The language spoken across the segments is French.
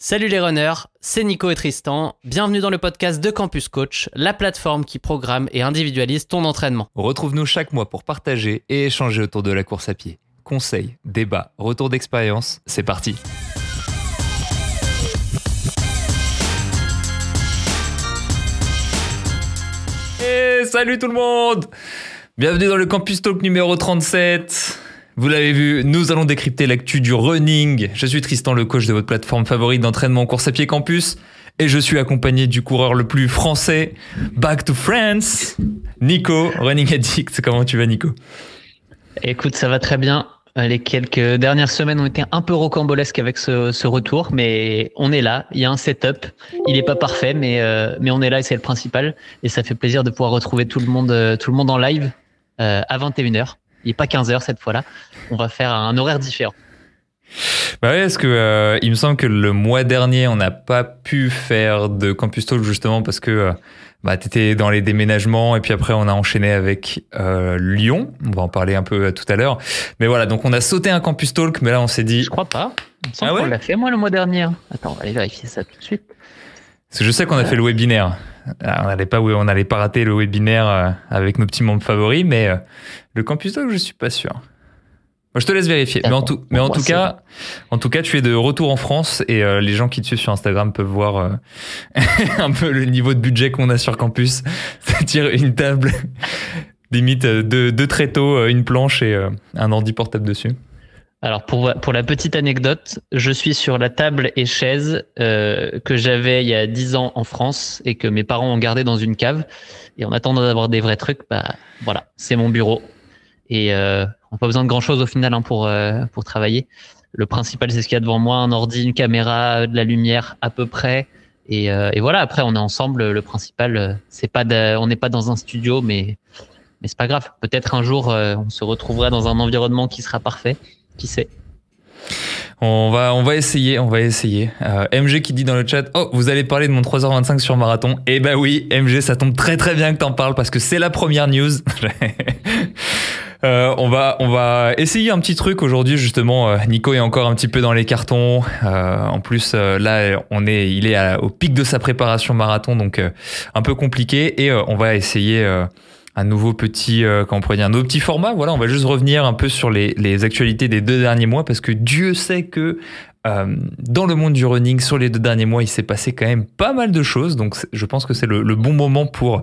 Salut les runners, c'est Nico et Tristan. Bienvenue dans le podcast de Campus Coach, la plateforme qui programme et individualise ton entraînement. Retrouve-nous chaque mois pour partager et échanger autour de la course à pied. Conseils, débats, retours d'expérience, c'est parti. Et salut tout le monde Bienvenue dans le Campus Talk numéro 37. Vous l'avez vu, nous allons décrypter l'actu du running. Je suis Tristan, le coach de votre plateforme favorite d'entraînement en course à pied campus. Et je suis accompagné du coureur le plus français, Back to France, Nico, Running Addict. Comment tu vas, Nico? Écoute, ça va très bien. Les quelques dernières semaines ont été un peu rocambolesques avec ce, retour, mais on est là. Il y a un setup. Il n'est pas parfait, mais, euh, mais on est là et c'est le principal. Et ça fait plaisir de pouvoir retrouver tout le monde, euh, tout le monde en live euh, à 21h. Il n'est pas 15h cette fois-là. On va faire un horaire différent. Bah ouais, parce que euh, il me semble que le mois dernier, on n'a pas pu faire de Campus Talk justement parce que euh, bah, tu étais dans les déménagements et puis après on a enchaîné avec euh, Lyon. On va en parler un peu tout à l'heure. Mais voilà, donc on a sauté un Campus Talk, mais là on s'est dit. Je crois pas. Il me semble ah qu'on l'a fait moi le mois dernier. Attends, on va aller vérifier ça tout de suite. Parce que je sais qu'on a fait le webinaire. on n'allait pas, on n'allait pas rater le webinaire avec nos petits membres favoris, mais le Campus je suis pas sûr. je te laisse vérifier. Mais en tout, mais en tout cas, en tout cas, tu es de retour en France et euh, les gens qui te suivent sur Instagram peuvent voir euh, un peu le niveau de budget qu'on a sur campus. C'est-à-dire une table, limite euh, deux, deux tréteaux, une planche et un ordi portable dessus. Alors pour, pour la petite anecdote, je suis sur la table et chaise que j'avais il y a 10 ans en France et que mes parents ont gardé dans une cave. Et en attendant d'avoir des vrais trucs, bah voilà, c'est mon bureau. Et euh, on n'a pas besoin de grand chose au final hein, pour, euh, pour travailler. Le principal, c'est ce qu'il y a devant moi, un ordi, une caméra, de la lumière à peu près. Et, euh, voilà, après, on est ensemble. Le principal, on n'est pas dans un studio, mais, mais c'est pas grave. Peut-être un jour, on se retrouvera dans un environnement qui sera parfait. Qui sait? On va, on va essayer, on va essayer. MG qui dit dans le chat, oh, vous allez parler de mon 3h25 sur marathon. Eh ben oui, MG, ça tombe très très bien que t'en parles parce que c'est la première news. Euh, on va essayer un petit truc aujourd'hui justement. Euh, Nico est encore un petit peu dans les cartons. en plus là on est il est au pic de sa préparation marathon donc un peu compliqué et on va essayer un nouveau petit, euh, un nouveau petit format. Voilà, on va juste revenir un peu sur les actualités des deux derniers mois parce que Dieu sait que euh, dans le monde du running, sur les deux derniers mois, il s'est passé quand même pas mal de choses. Donc, je pense que c'est le, bon moment pour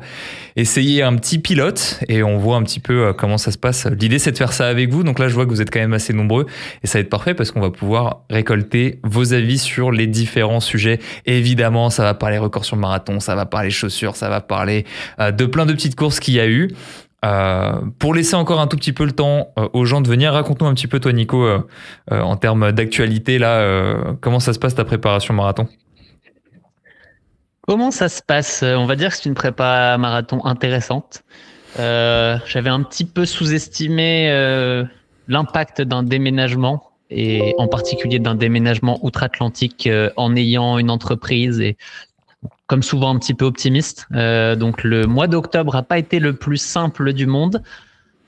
essayer un petit pilote et on voit un petit peu euh, comment ça se passe. L'idée, c'est de faire ça avec vous. Donc là, je vois que vous êtes quand même assez nombreux et ça va être parfait parce qu'on va pouvoir récolter vos avis sur les différents sujets. évidemment, ça va parler records sur marathon, ça va parler chaussures, ça va parler euh, de plein de petites courses qu'il y a eu. Euh, pour laisser encore un tout petit peu le temps euh, aux gens de venir, raconte-nous un petit peu toi Nico euh, en termes d'actualité là, comment ça se passe ta préparation marathon? Comment ça se passe? On va dire que c'est une prépa marathon intéressante. J'avais un petit peu sous-estimé l'impact d'un déménagement et en particulier d'un déménagement outre-Atlantique en ayant une entreprise et comme souvent un petit peu optimiste. Euh, donc le mois d'octobre n'a pas été le plus simple du monde.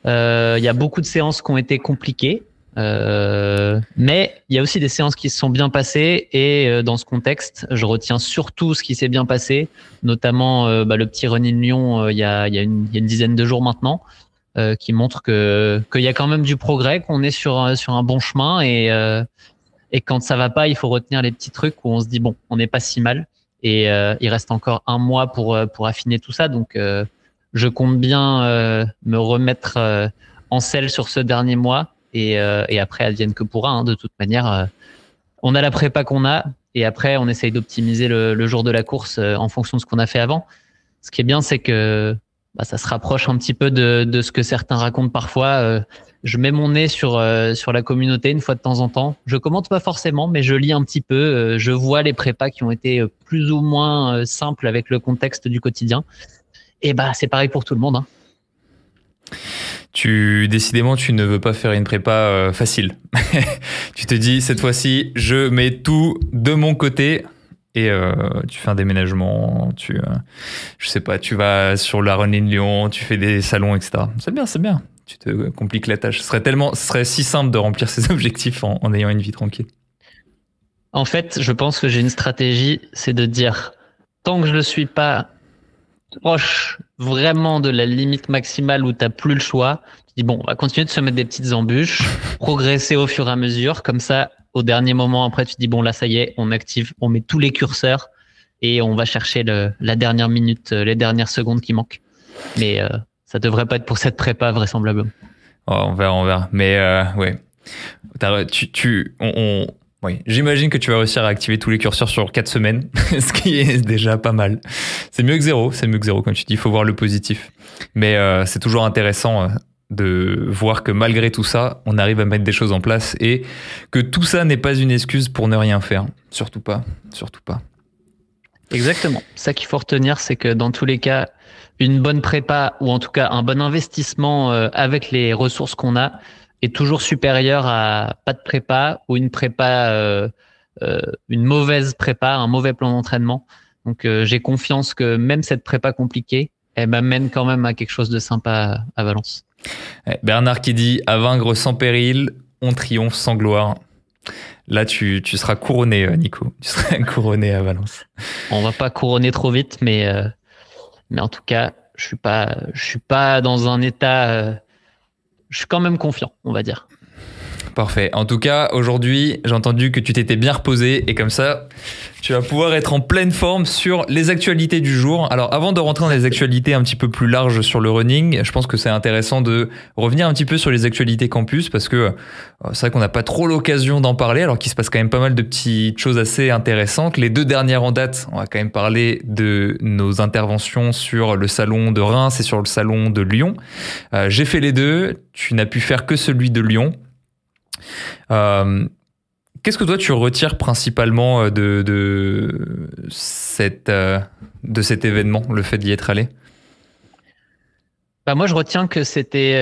Euh, il y a beaucoup de séances qui ont été compliquées, euh, mais il y a aussi des séances qui se sont bien passées. Et dans ce contexte, je retiens surtout ce qui s'est bien passé, notamment bah, le petit Running Lyon il y, a, y, a une, y a une dizaine de jours maintenant. qui montre que qu'il y a quand même du progrès, qu'on est sur sur un bon chemin et et quand ça va pas, il faut retenir les petits trucs où on se dit bon, on n'est pas si mal. Et euh, il reste encore un mois pour, euh, pour affiner tout ça. Donc, euh, je compte bien me remettre en selle sur ce dernier mois. Et, et après, advienne que pourra. Hein, de toute manière, on a la prépa qu'on a. Et après, on essaye d'optimiser le, jour de la course en fonction de ce qu'on a fait avant. Ce qui est bien, c'est que bah, ça se rapproche un petit peu de, de ce que certains racontent parfois je mets mon nez sur euh, sur la communauté une fois de temps en temps. Je commente pas forcément, mais je lis un petit peu. Euh, je vois les prépas qui ont été euh, plus ou moins simples avec le contexte du quotidien. Et bah c'est pareil pour tout le monde. Hein. Tu décidément tu ne veux pas faire une prépa facile. tu te dis cette fois-ci je mets tout de mon côté et tu fais un déménagement, tu, je sais pas, tu vas sur la Running Lyon, tu fais des salons, etc. C'est bien, c'est bien tu te compliques la tâche. Ce serait tellement, ce serait si simple de remplir ses objectifs en, ayant une vie tranquille. En fait, je pense que j'ai une stratégie, c'est de dire tant que je ne suis pas proche vraiment de la limite maximale où tu n'as plus le choix, tu dis bon, on va continuer de se mettre des petites embûches, progresser au fur et à mesure, comme ça, au dernier moment, après, tu dis bon, là, ça y est, on active, on met tous les curseurs et on va chercher le, la dernière minute, euh, les dernières secondes qui manquent. Mais euh, ça devrait pas être pour cette prépa, vraisemblablement. Oh, on verra, on verra. Mais euh, ouais, tu, tu, on, oui, j'imagine que tu vas réussir à activer tous les curseurs sur 4 semaines, ce qui est déjà pas mal. C'est mieux que zéro, c'est mieux que zéro, comme tu dis, il faut voir le positif. Mais euh, c'est toujours intéressant euh, de voir que malgré tout ça, on arrive à mettre des choses en place et que tout ça n'est pas une excuse pour ne rien faire. Surtout pas, surtout pas. Exactement. Ça qu'il faut retenir, c'est que dans tous les cas, une bonne prépa ou en tout cas un bon investissement euh, avec les ressources qu'on a, est toujours supérieur à pas de prépa ou une prépa, euh, euh, une mauvaise prépa, un mauvais plan d'entraînement. Donc euh, j'ai confiance que même cette prépa compliquée, elle m'amène quand même à quelque chose de sympa à Valence. Bernard qui dit à vaincre sans péril, on triomphe sans gloire. Là, tu, tu seras couronné, Nico. Tu seras couronné à Valence. On va pas couronner trop vite, mais mais en tout cas, je suis pas je suis pas dans un état je suis quand même confiant, on va dire. Parfait. En tout cas, aujourd'hui, j'ai entendu que tu t'étais bien reposé et comme ça, tu vas pouvoir être en pleine forme sur les actualités du jour. Alors, avant de rentrer dans les actualités un petit peu plus larges sur le running, je pense que c'est intéressant de revenir un petit peu sur les actualités campus parce que euh, c'est vrai qu'on n'a pas trop l'occasion d'en parler alors qu'il se passe quand même pas mal de petites choses assez intéressantes. Les deux dernières en date, on va quand même parler de nos interventions sur le salon de Reims et sur le salon de Lyon. Euh, j'ai fait les deux. Tu n'as pu faire que celui de Lyon. Euh, qu'est-ce que toi tu retires principalement euh, de, de, cette, euh, de cet événement, le fait d'y être allé? Bah moi, je retiens que c'était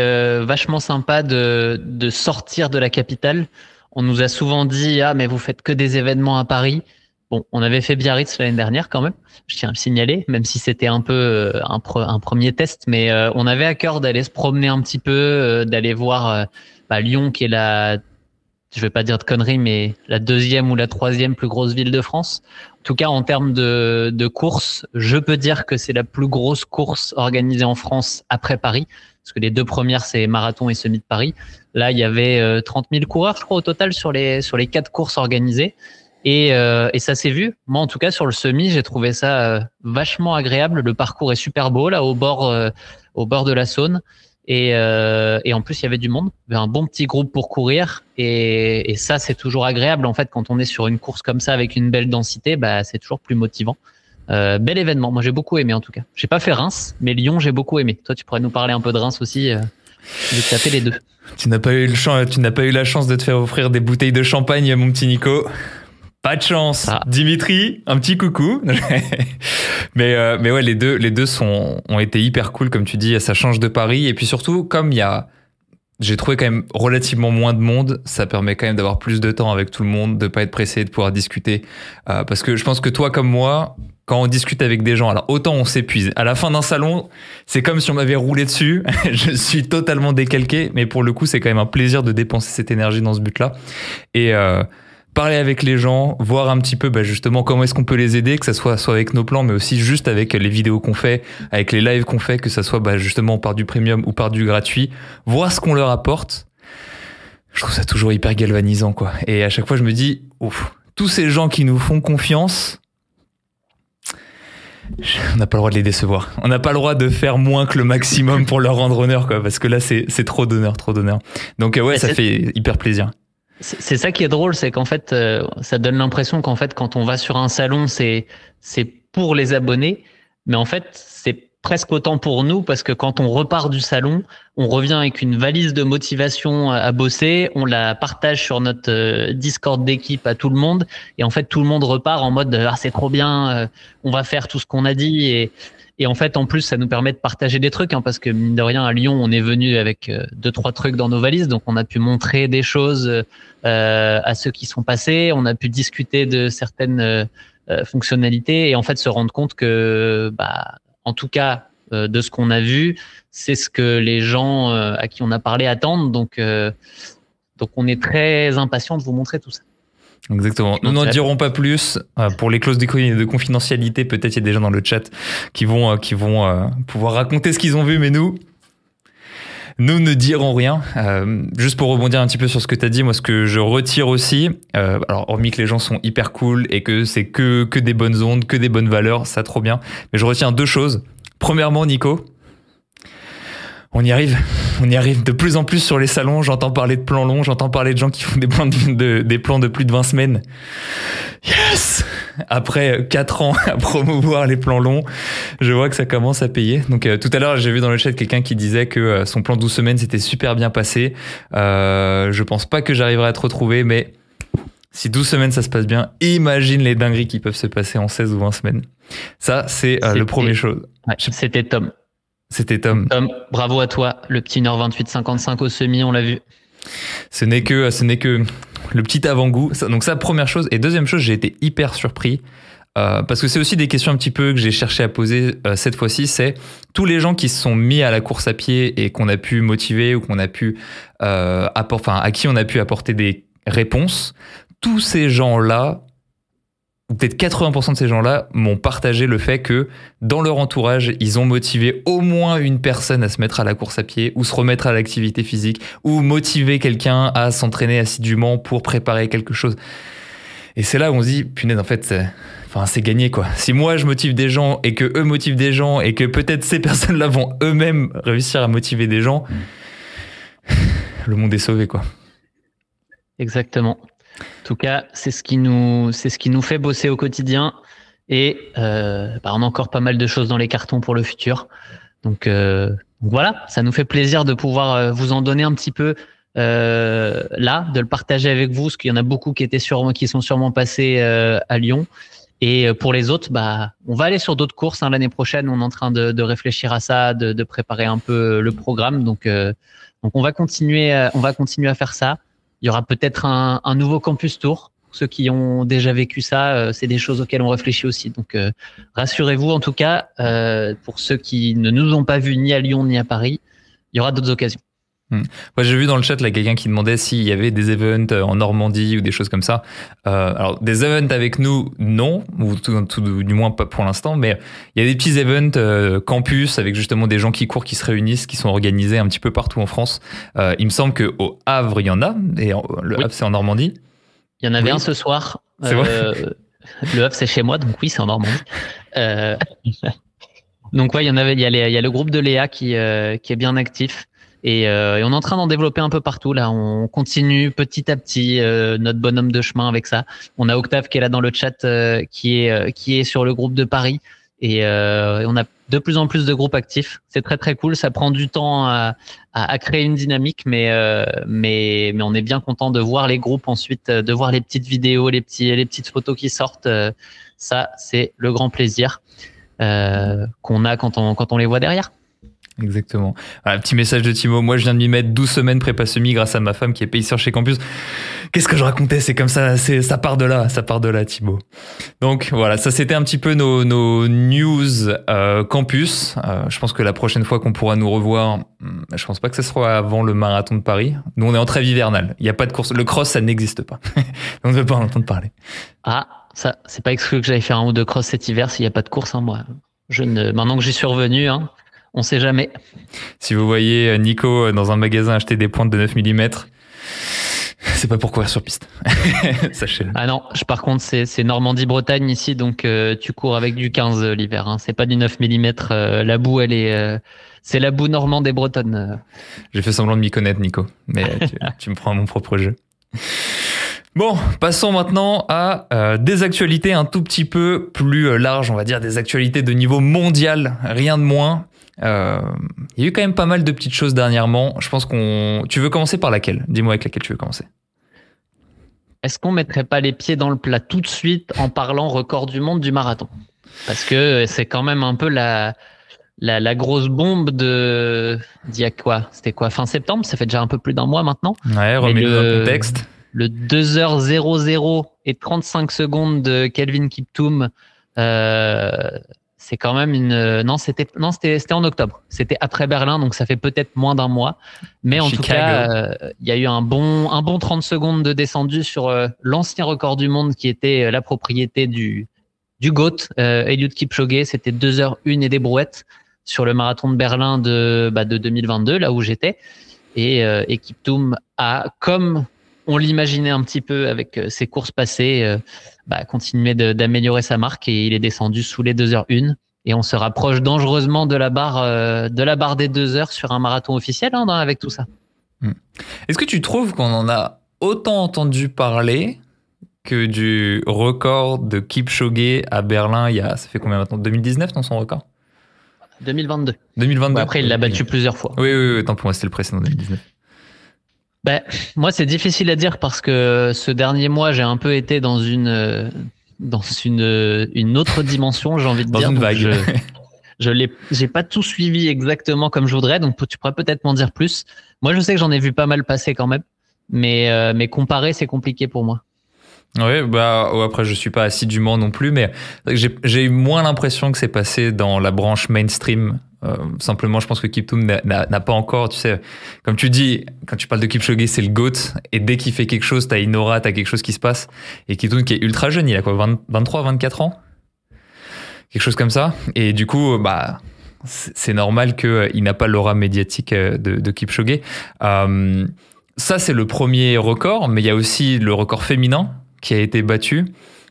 vachement sympa de, de, sortir de la capitale. On nous a souvent dit ah mais vous faites que des événements à Paris. Bon, on avait fait Biarritz l'année dernière quand même. Je tiens à le signaler, même si c'était un peu un, un, premier test, mais on avait à cœur d'aller se promener un petit peu, d'aller voir bah, Lyon qui est la je vais pas dire de conneries, mais la deuxième ou la troisième plus grosse ville de France. En tout cas, en termes de, de course, je peux dire que c'est la plus grosse course organisée en France après Paris, parce que les deux premières, c'est marathon et semi de Paris. Là, il y avait 30 euh, 000 coureurs, je crois, au total sur les sur les quatre courses organisées. Et, euh, et ça s'est vu. Moi, en tout cas, sur le semi, j'ai trouvé ça euh, vachement agréable. Le parcours est super beau là, au bord au bord de la Saône. Et, euh, et, en plus, il y avait du monde, un bon petit groupe pour courir. Et, et ça, c'est toujours agréable. En fait, quand on est sur une course comme ça avec une belle densité, bah, c'est toujours plus motivant. Euh, bel événement. Moi, j'ai beaucoup aimé en tout cas. J'ai pas fait Reims, mais Lyon, j'ai beaucoup aimé. Toi, tu pourrais nous parler un peu de Reims aussi. Euh, de taper les deux. Tu n'as pas eu le tu n'as pas eu la chance de te faire offrir des bouteilles de champagne, mon petit Nico. Pas de chance. Ah. Dimitri, un petit coucou. mais, euh, mais ouais, les deux, les deux sont, ont été hyper cool, comme tu dis. Ça change de Paris. Et puis surtout, comme il y a, j'ai trouvé quand même relativement moins de monde, ça permet quand même d'avoir plus de temps avec tout le monde, de pas être pressé, de pouvoir discuter. Euh, parce que je pense que toi, comme moi, quand on discute avec des gens, alors autant on s'épuise. À la fin d'un salon, c'est comme si on m'avait roulé dessus. je suis totalement décalqué, mais pour le coup, c'est quand même un plaisir de dépenser cette énergie dans ce but-là. Et euh, parler avec les gens, voir un petit peu bah, justement comment est-ce qu'on peut les aider, que ça soit soit avec nos plans, mais aussi juste avec les vidéos qu'on fait, avec les lives qu'on fait, que ça soit bah, justement par du premium ou par du gratuit, voir ce qu'on leur apporte. Je trouve ça toujours hyper galvanisant, quoi. Et à chaque fois, je me dis, ouf, tous ces gens qui nous font confiance, on n'a pas le droit de les décevoir. On n'a pas le droit de faire moins que le maximum pour leur rendre honneur, quoi, parce que là, c'est trop d'honneur, trop d'honneur. Donc, ouais, ça fait hyper plaisir. C'est ça qui est drôle, c'est qu'en fait, euh, ça donne l'impression qu'en fait, quand on va sur un salon, c'est c'est pour les abonnés, mais en fait, c'est presque autant pour nous parce que quand on repart du salon, on revient avec une valise de motivation à, bosser, on la partage sur notre euh, Discord d'équipe à tout le monde et en fait tout le monde repart en mode ah c'est trop bien, euh, on va faire tout ce qu'on a dit et et en fait, en plus, ça nous permet de partager des trucs, hein, parce que mine de rien, à Lyon, on est venu avec euh, deux trois trucs dans nos valises, donc on a pu montrer des choses euh, à ceux qui sont passés, on a pu discuter de certaines euh, fonctionnalités et en fait se rendre compte que, bah, en tout cas, de ce qu'on a vu, c'est ce que les gens à qui on a parlé attendent. Donc, donc on est très impatient de vous montrer tout ça. Exactement. Nous n'en dirons pas plus. Euh, pour les clauses de confidentialité, peut-être il y a des gens dans le chat qui vont, euh, qui vont euh, pouvoir raconter ce qu'ils ont vu, mais nous, nous ne dirons rien. juste pour rebondir un petit peu sur ce que tu as dit, moi, ce que je retire aussi, alors hormis que les gens sont hyper cool et que c'est que, que des bonnes ondes, que des bonnes valeurs, ça trop bien. Mais je retiens deux choses. Premièrement, Nico, on y arrive. On y arrive de plus en plus sur les salons. J'entends parler de plans longs, j'entends parler de gens qui font des plans de, des plans de plus de 20 semaines. Yes Après 4 ans à promouvoir les plans longs, je vois que ça commence à payer. Donc euh, tout à l'heure, j'ai vu dans le chat quelqu'un qui disait que euh, son plan de 12 semaines s'était super bien passé. Euh, je pense pas que j'arriverai à te retrouver, mais si 12 semaines ça se passe bien, imagine les dingueries qui peuvent se passer en 16 ou 20 semaines. Ça, c'est le premier chose. C'était Tom. C'était Tom. Tom, bravo à toi. Le petit Nord 28-55 au semi, on l'a vu. Ce n'est que, ce n'est que le petit avant-goût. Donc ça, première chose. Et deuxième chose, j'ai été hyper surpris. Euh, parce que c'est aussi des questions un petit peu que j'ai cherché à poser euh, cette fois-ci, c'est tous les gens qui se sont mis à la course à pied et qu'on a pu motiver ou qu'on a pu euh, enfin à qui on a pu apporter des réponses. Tous ces gens-là peut-être 80% de ces gens-là m'ont partagé le fait que dans leur entourage, ils ont motivé au moins une personne à se mettre à la course à pied ou se remettre à l'activité physique ou motiver quelqu'un à s'entraîner assidûment pour préparer quelque chose. Et c'est là où on se dit, punaise, en fait, enfin, c'est gagné, quoi. Si moi, je motive des gens et que eux motivent des gens et que peut-être ces personnes-là vont eux-mêmes réussir à motiver des gens, le monde est sauvé, quoi. Exactement. En tout cas, c'est ce qui nous, c'est ce qui nous fait bosser au quotidien. Et euh, bah, on a encore pas mal de choses dans les cartons pour le futur. Donc, euh, voilà, ça nous fait plaisir de pouvoir euh, vous en donner un petit peu euh, là, de le partager avec vous, parce qu'il y en a beaucoup qui étaient sûrement, qui sont sûrement passés à Lyon. Et pour les autres, bah, on va aller sur d'autres courses hein, l'année prochaine. On est en train de, réfléchir à ça, de, de, préparer un peu le programme. Donc, donc on va continuer, on va continuer à faire ça. Il y aura peut-être un, nouveau campus tour. ceux qui ont déjà vécu ça, euh, c'est des choses auxquelles on réfléchit aussi. Donc euh, rassurez-vous en tout cas, euh, pour ceux qui ne nous ont pas vus ni à Lyon ni à Paris, il y aura d'autres occasions. Hmm. j'ai vu dans le chat là quelqu'un qui demandait s'il y avait des events en Normandie ou des choses comme ça. alors des events avec nous, non, ou tout, du moins pas pour l'instant, mais il y a des petits events campus avec justement des gens qui courent, qui se réunissent, qui sont organisés un petit peu partout en France. il me semble qu'au Havre il y en a, et le Havre c'est en Normandie. Il y en avait un ce soir. le Havre c'est chez moi, donc oui c'est en Normandie. donc ouais, il y en avait. Il y, a le groupe de Léa qui, qui est bien actif. Euh, et, on est en train d'en développer un peu partout. Là, on continue petit à petit euh, notre bonhomme de chemin avec ça. On a Octave qui est là dans le chat, euh, qui est qui est sur le groupe de Paris. Et on a de plus en plus de groupes actifs. C'est très très cool. Ça prend du temps à, à, créer une dynamique, mais mais mais on est bien content de voir les groupes ensuite, de voir les petites vidéos, les petits les petites photos qui sortent. ça, c'est le grand plaisir qu'on a quand on quand on les voit derrière. Exactement. Un petit message de Timo. Moi, je viens de m'y mettre 12 semaines prépa semi grâce à ma femme qui est payée chez Campus. Qu'est-ce que je racontais? C'est comme ça, c'est ça part de là, ça part de là, Timo. Donc voilà, ça c'était un petit peu nos, nos news euh, campus. Euh, je pense que la prochaine fois qu'on pourra nous revoir, hmm, je pense pas que ce sera avant le marathon de Paris. Nous, on est en trêve hivernale. Il n'y a pas de course. Le cross, ça n'existe pas. on ne veut pas en entendre parler. Ah, ça, c'est pas exclu que j'aille faire un ou deux cross cet hiver s'il n'y a pas de course. Hein, moi, je ne. Maintenant que j'y suis revenu, hein, on sait jamais. Si vous voyez euh, Nico euh, dans un magasin acheter des pointes de 9 mm, c'est pas pour courir sur piste. Sachez-le. Ah non, je, par contre, c'est Normandie-Bretagne ici, donc euh, tu cours avec du 15 l'hiver. Hein. C'est pas du 9 mm. la boue, elle est. c'est la boue normande et bretonne. J'ai fait semblant de m'y connaître, Nico, mais tu, me prends à mon propre jeu. Bon, passons maintenant à des actualités un tout petit peu plus larges, on va dire des actualités de niveau mondial, rien de moins. Euh, il y a eu quand même pas mal de petites choses dernièrement. Je pense qu'on. Tu veux commencer par laquelle? Dis-moi avec laquelle tu veux commencer. Est-ce qu'on mettrait pas les pieds dans le plat tout de suite en parlant record du monde du marathon? Parce que c'est quand même un peu la, la, grosse bombe de. D'il y a quoi? C'était quoi? Fin septembre? Ça fait déjà un peu plus d'un mois maintenant. Ouais, remets-le dans le contexte. Le 2h00 et 35 secondes de Kelvin Kiptoum. Euh, c'est quand même une. Non, c'était non, c'était c'était en octobre. C'était après Berlin, donc ça fait peut-être moins d'un mois. Mais en tout cas, il y a eu un bon un bon 30 secondes de descendu sur l'ancien record du monde qui était la propriété du du GOAT, Eliud Kipchoge. C'était 2 h 1 et des brouettes sur le marathon de Berlin de bah, de 2022, là où j'étais. Et, et Kiptoum a, comme on l'imaginait un petit peu avec euh, ses courses passées, euh, bah, continuer d'améliorer sa marque et il est descendu sous les 2 h 1 et on se rapproche dangereusement de la barre euh, de la barre des 2 heures sur un marathon officiel hein, avec tout ça. Hmm. Est-ce que tu trouves qu'on en a autant entendu parler que du record de Kipchoge à Berlin il y a ça fait combien maintenant 2019 dans son record? 2022. 2022. après il l'a battu plusieurs fois. Oui oui, oui tant pour moi c'était le précédent 2019. Ben, moi, c'est difficile à dire parce que ce dernier mois, j'ai un peu été dans une dans une une autre dimension, j'ai envie de dans dire. Une vague. Je, je l'ai, j'ai pas tout suivi exactement comme je voudrais, donc tu pourrais peut-être m'en dire plus. Moi, je sais que j'en ai vu pas mal passer quand même, mais euh, mais comparer, c'est compliqué pour moi. Oui, bah après je suis pas assidûment non plus, mais j'ai eu moins l'impression que c'est passé dans la branche mainstream euh, simplement, je pense que Kiptoum n'a pas encore, tu sais, comme tu dis, quand tu parles de Kipchoge, c'est le GOAT. Et dès qu'il fait quelque chose, t'as une aura, t'as quelque chose qui se passe. Et Kiptoum qui est ultra jeune, il a quoi, 23, 24 ans? Quelque chose comme ça. Et du coup, bah, c'est normal qu'il n'a pas l'aura médiatique euh, de, de Kipchoge. Euh, ça, c'est le premier record, mais il y a aussi le record féminin qui a été battu.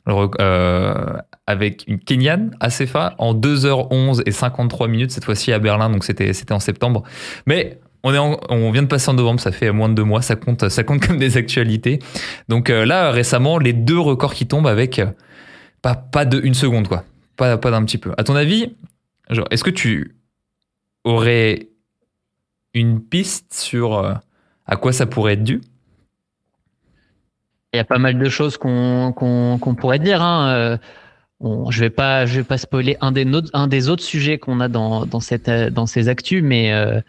Euh, avec une Kenyane, Asefa, en 2h11 et 53 minutes, cette fois-ci à Berlin, donc c'était en septembre. Mais on, est on vient de passer en novembre, ça fait moins de deux mois, ça compte, ça compte comme des actualités. Donc euh, là, récemment, les deux records qui tombent avec euh, pas, pas de une seconde, quoi. Pas, pas d'un petit peu. À ton avis, est-ce que tu aurais une piste sur euh, à quoi ça pourrait être dû? Il y a pas mal de choses qu'on qu'on pourrait dire. Hein je vais pas, je vais pas spoiler un des, autres, un des autres sujets qu'on a dans, dans, cette, dans ces actus, mais, euh,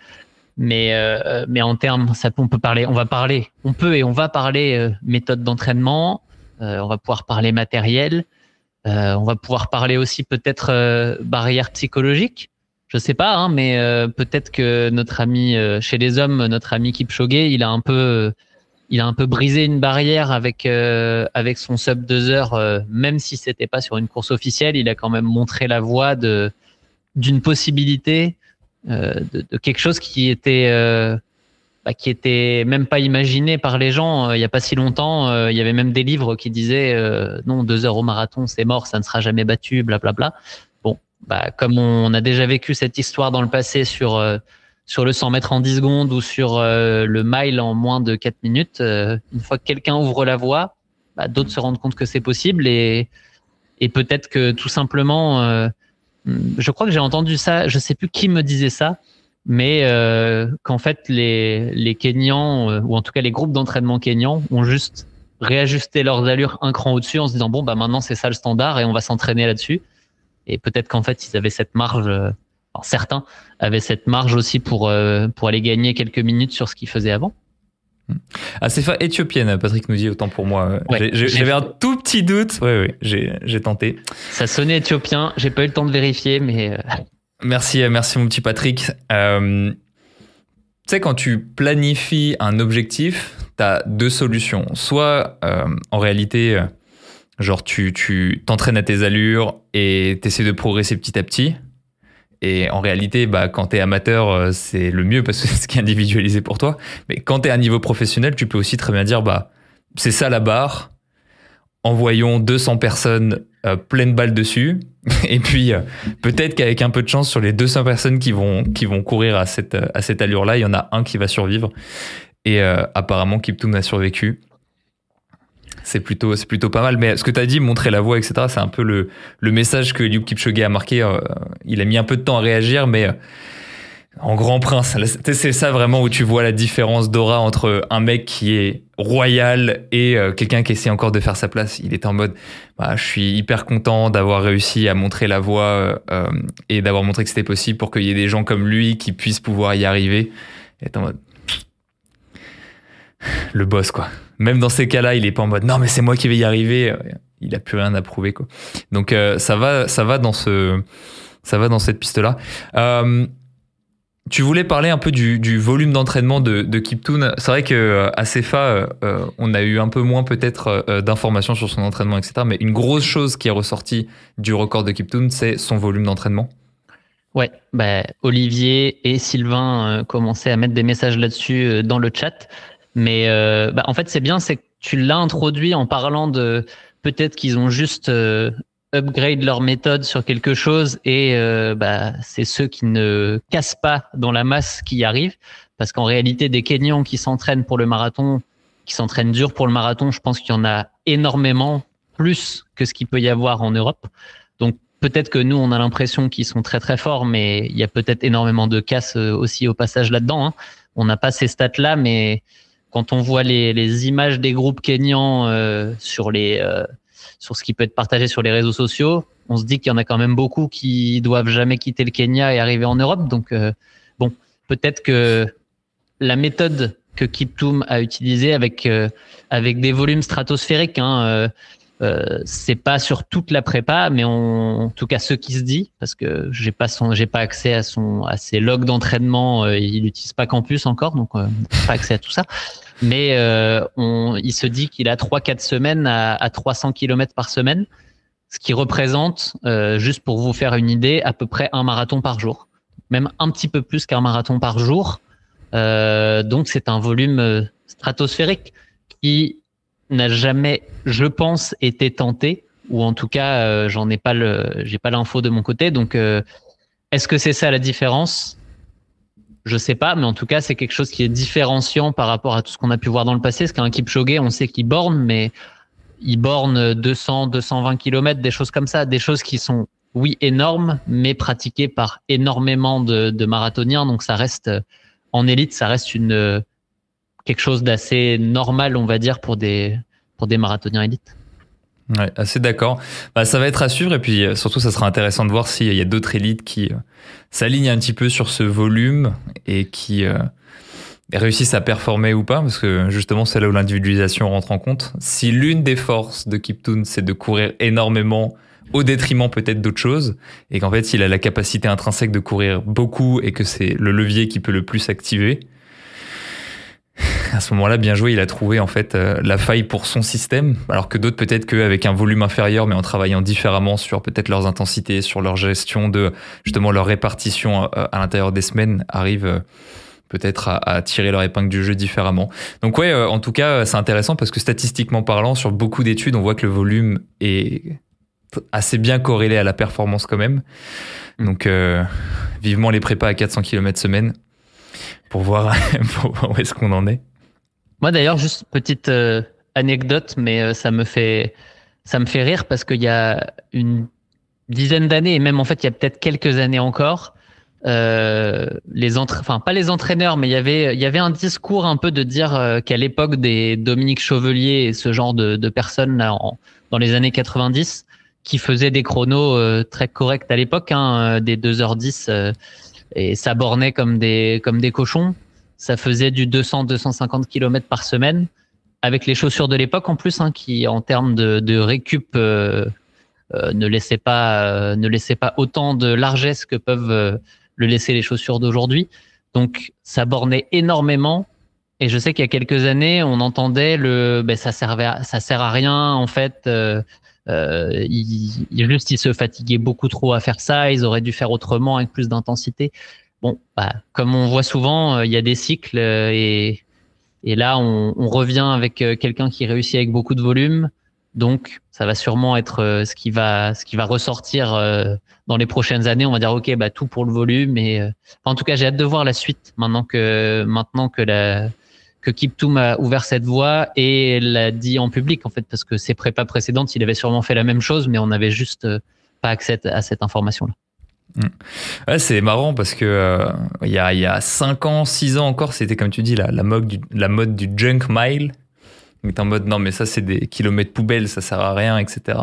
mais, euh, mais en termes, ça, on peut parler, on va parler, on peut et on va parler euh, méthode d'entraînement, on va pouvoir parler matériel, on va pouvoir parler aussi peut-être barrière psychologique. Je sais pas, hein, mais peut-être que notre ami chez les hommes, notre ami Kipchoge, il a un peu il a un peu brisé une barrière avec euh, avec son sub 2 heures, euh, même si c'était pas sur une course officielle, il a quand même montré la voie de d'une possibilité euh, de, de, quelque chose qui était bah, qui était même pas imaginé par les gens il y a pas si longtemps. il y avait même des livres qui disaient non deux heures au marathon c'est mort, ça ne sera jamais battu, blablabla. Bon, bah comme on a déjà vécu cette histoire dans le passé sur sur le 100 mètres en 10 secondes ou sur euh, le mile en moins de 4 minutes, euh, une fois que quelqu'un ouvre la voie, bah, d'autres se rendent compte que c'est possible et, et peut-être que tout simplement, euh, je crois que j'ai entendu ça, je sais plus qui me disait ça, mais qu'en fait les, les Kenyans, ou en tout cas les groupes d'entraînement kenyans, ont juste réajusté leurs allures un cran au-dessus en se disant bon bah maintenant c'est ça le standard et on va s'entraîner là-dessus. Et peut-être qu'en fait ils avaient cette marge certains avaient cette marge aussi pour, euh, pour aller gagner quelques minutes sur ce qu'ils faisaient avant. Ah, c'est éthiopienne, Patrick nous dit autant pour moi. J'avais un tout petit doute. Oui, oui, j'ai tenté. Ça sonnait éthiopien. J'ai pas eu le temps de vérifier, mais. Euh, merci, merci mon petit Patrick. Euh, tu sais, quand tu planifies un objectif, tu as deux solutions. Soit, en réalité, genre, tu t'entraînes à tes allures et tu essaies de progresser petit à petit. Et en réalité, bah, quand tu es amateur, euh, c'est le mieux parce que c'est ce qui est individualisé pour toi. Mais quand tu es à niveau professionnel, tu peux aussi très bien dire, bah, c'est ça la barre. Envoyons 200 personnes euh, pleines balles dessus. Et puis, euh, peut-être qu'avec un peu de chance, sur les 200 personnes qui vont, courir à cette, à cette allure-là, il y en a un qui va survivre. Et apparemment, Kiptoum a survécu c'est plutôt, c'est plutôt pas mal. Mais ce que tu as dit, montrer la voie, etc., c'est un peu le, le message que Liu Kipchoge a marqué. Euh, il a mis un peu de temps à réagir, mais euh, en grand prince, c'est ça vraiment où tu vois la différence d'aura entre un mec qui est royal et euh, quelqu'un qui essaie encore de faire sa place. Il est en mode, bah, je suis hyper content d'avoir réussi à montrer la voie et d'avoir montré que c'était possible pour qu'il y ait des gens comme lui qui puissent pouvoir y arriver. Et en mode, le boss, quoi. Même dans ces cas-là, il est pas en mode non, mais c'est moi qui vais y arriver. Il a plus rien à prouver, quoi. Donc, euh, ça va, ça va dans ce, ça va dans cette piste-là. Tu voulais parler un peu du, volume d'entraînement de, de Kiptoon. C'est vrai que euh, à CFA, euh, euh, on a eu un peu moins peut-être d'informations sur son entraînement, etc. Mais une grosse chose qui est ressortie du record de Kiptoon, c'est son volume d'entraînement. Ouais, bah, Olivier et Sylvain commençaient à mettre des messages là-dessus dans le chat. Mais bah, en fait, c'est bien, c'est que tu l'as introduit en parlant de peut-être qu'ils ont juste upgrade leur méthode sur quelque chose et euh, bah, c'est ceux qui ne cassent pas dans la masse qui y arrivent. Parce qu'en réalité, des Kenyans qui s'entraînent pour le marathon, qui s'entraînent dur pour le marathon, je pense qu'il y en a énormément plus que ce qu'il peut y avoir en Europe. Donc peut-être que nous, on a l'impression qu'ils sont très très forts, mais il y a peut-être énormément de casses euh, aussi au passage là-dedans. Hein. On n'a pas ces stats-là, mais quand on voit les, images des groupes kenyans euh, sur les sur ce qui peut être partagé sur les réseaux sociaux, on se dit qu'il y en a quand même beaucoup qui doivent jamais quitter le Kenya et arriver en Europe. Donc, euh, bon, peut-être que la méthode que Kiptoum a utilisée avec euh, avec des volumes stratosphériques, hein, euh, euh, c'est pas sur toute la prépa, mais en tout cas ce qui se dit, parce que j'ai pas son, j'ai pas accès à son, à ses logs d'entraînement. il n'utilise pas Campus encore, donc pas accès à tout ça mais euh, on, il se dit qu'il a 3-4 semaines à, à, 300 km par semaine, ce qui représente, euh, juste pour vous faire une idée, à peu près un marathon par jour, même un petit peu plus qu'un marathon par jour. Euh, donc c'est un volume stratosphérique qui n'a jamais, je pense, été tenté, ou en tout cas, j'en ai pas le, j'ai pas l'info de mon côté. Donc, est-ce que c'est ça la différence? Je sais pas, mais en tout cas, c'est quelque chose qui est différenciant par rapport à tout ce qu'on a pu voir dans le passé. Parce qu'un Kipchoge, on sait qu'il borne, mais il borne 200, 220 km, des choses comme ça, des choses qui sont, oui, énormes, mais pratiquées par énormément de, marathoniens. Donc, ça reste, en élite, ça reste une, quelque chose d'assez normal, on va dire, pour des, pour des marathoniens élites. Ouais, assez d'accord. Bah, ça va être à suivre et puis euh, surtout, ça sera intéressant de voir s'il y a d'autres élites qui euh, s'alignent un petit peu sur ce volume et qui euh, réussissent à performer ou pas, parce que justement, c'est là où l'individualisation rentre en compte. Si l'une des forces de Kiptoon, c'est de courir énormément au détriment peut-être d'autres choses, et qu'en fait, il a la capacité intrinsèque de courir beaucoup et que c'est le levier qui peut le plus activer, à ce moment-là, bien joué, il a trouvé en fait euh, la faille pour son système, alors que d'autres peut-être qu'avec un volume inférieur, mais en travaillant différemment sur peut-être leurs intensités, sur leur gestion de justement leur répartition euh, à, l'intérieur des semaines, arrivent euh, peut-être à, tirer leur épingle du jeu différemment. Donc ouais, en tout cas, c'est intéressant parce que statistiquement parlant, sur beaucoup d'études, on voit que le volume est assez bien corrélé à la performance quand même. Donc vivement les prépas à 400 km semaine pour voir, où est-ce qu'on en est. Moi d'ailleurs, juste petite euh, anecdote, mais euh, ça me fait ça me fait rire parce qu'il y a une dizaine d'années et même en fait il y a peut-être quelques années encore, euh, les enfin pas les entraîneurs, mais il y avait il y avait un discours un peu de dire qu'à l'époque des Dominique Chauvelier et ce genre de, personnes dans les années 90 qui faisaient des chronos très corrects à l'époque, hein, des 2h10 et ça bornait comme des comme des cochons. Ça faisait du 200-250 km par semaine avec les chaussures de l'époque en plus, hein, qui en termes de, de récup euh, euh, ne laissaient pas euh, ne laissaient pas autant de largesse que peuvent le laisser les chaussures d'aujourd'hui. Donc ça bornait énormément. Et je sais qu'il y a quelques années, on entendait le, ben ça servait, ça sert à rien en fait. Euh, euh, il, il, juste, ils se fatiguaient beaucoup trop à faire ça. Ils auraient dû faire autrement avec plus d'intensité. Bon, bah, comme on voit souvent, euh, il y a des cycles euh, et, là, on, revient avec euh, quelqu'un qui réussit avec beaucoup de volume. Donc, ça va sûrement être ce qui va, ce qui va ressortir dans les prochaines années. On va dire, ok, bah tout pour le volume. Et en tout cas, j'ai hâte de voir la suite maintenant que maintenant que la que Kiptoum a ouvert cette voie et l'a dit en public en fait parce que ses prépas précédentes il avait sûrement fait la même chose mais on n'avait juste euh, pas accès à cette information là. Mmh. C'est marrant parce que euh, il y, a, 5 ans, 6 ans encore, c'était comme tu dis la, la, mode du, la mode du junk mile. T'es en mode non mais ça c'est des kilomètres poubelles, ça sert à rien, etc.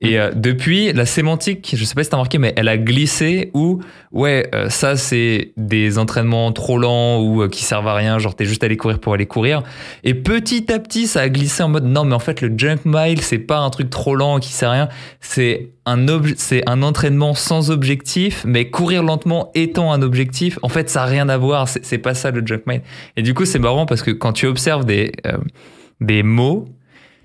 Et euh, depuis la sémantique, je sais pas si t'as remarqué, mais elle a glissé où ouais euh, ça c'est des entraînements trop lents ou euh, qui servent à rien, genre t'es juste allé courir pour aller courir. Et petit à petit ça a glissé en mode non mais en fait le junk mile c'est pas un truc trop lent qui sert à rien, c'est un c'est un entraînement sans objectif, mais courir lentement étant un objectif, en fait ça a rien à voir, c'est pas ça le junk mile. Et du coup c'est marrant parce que quand tu observes des des mots,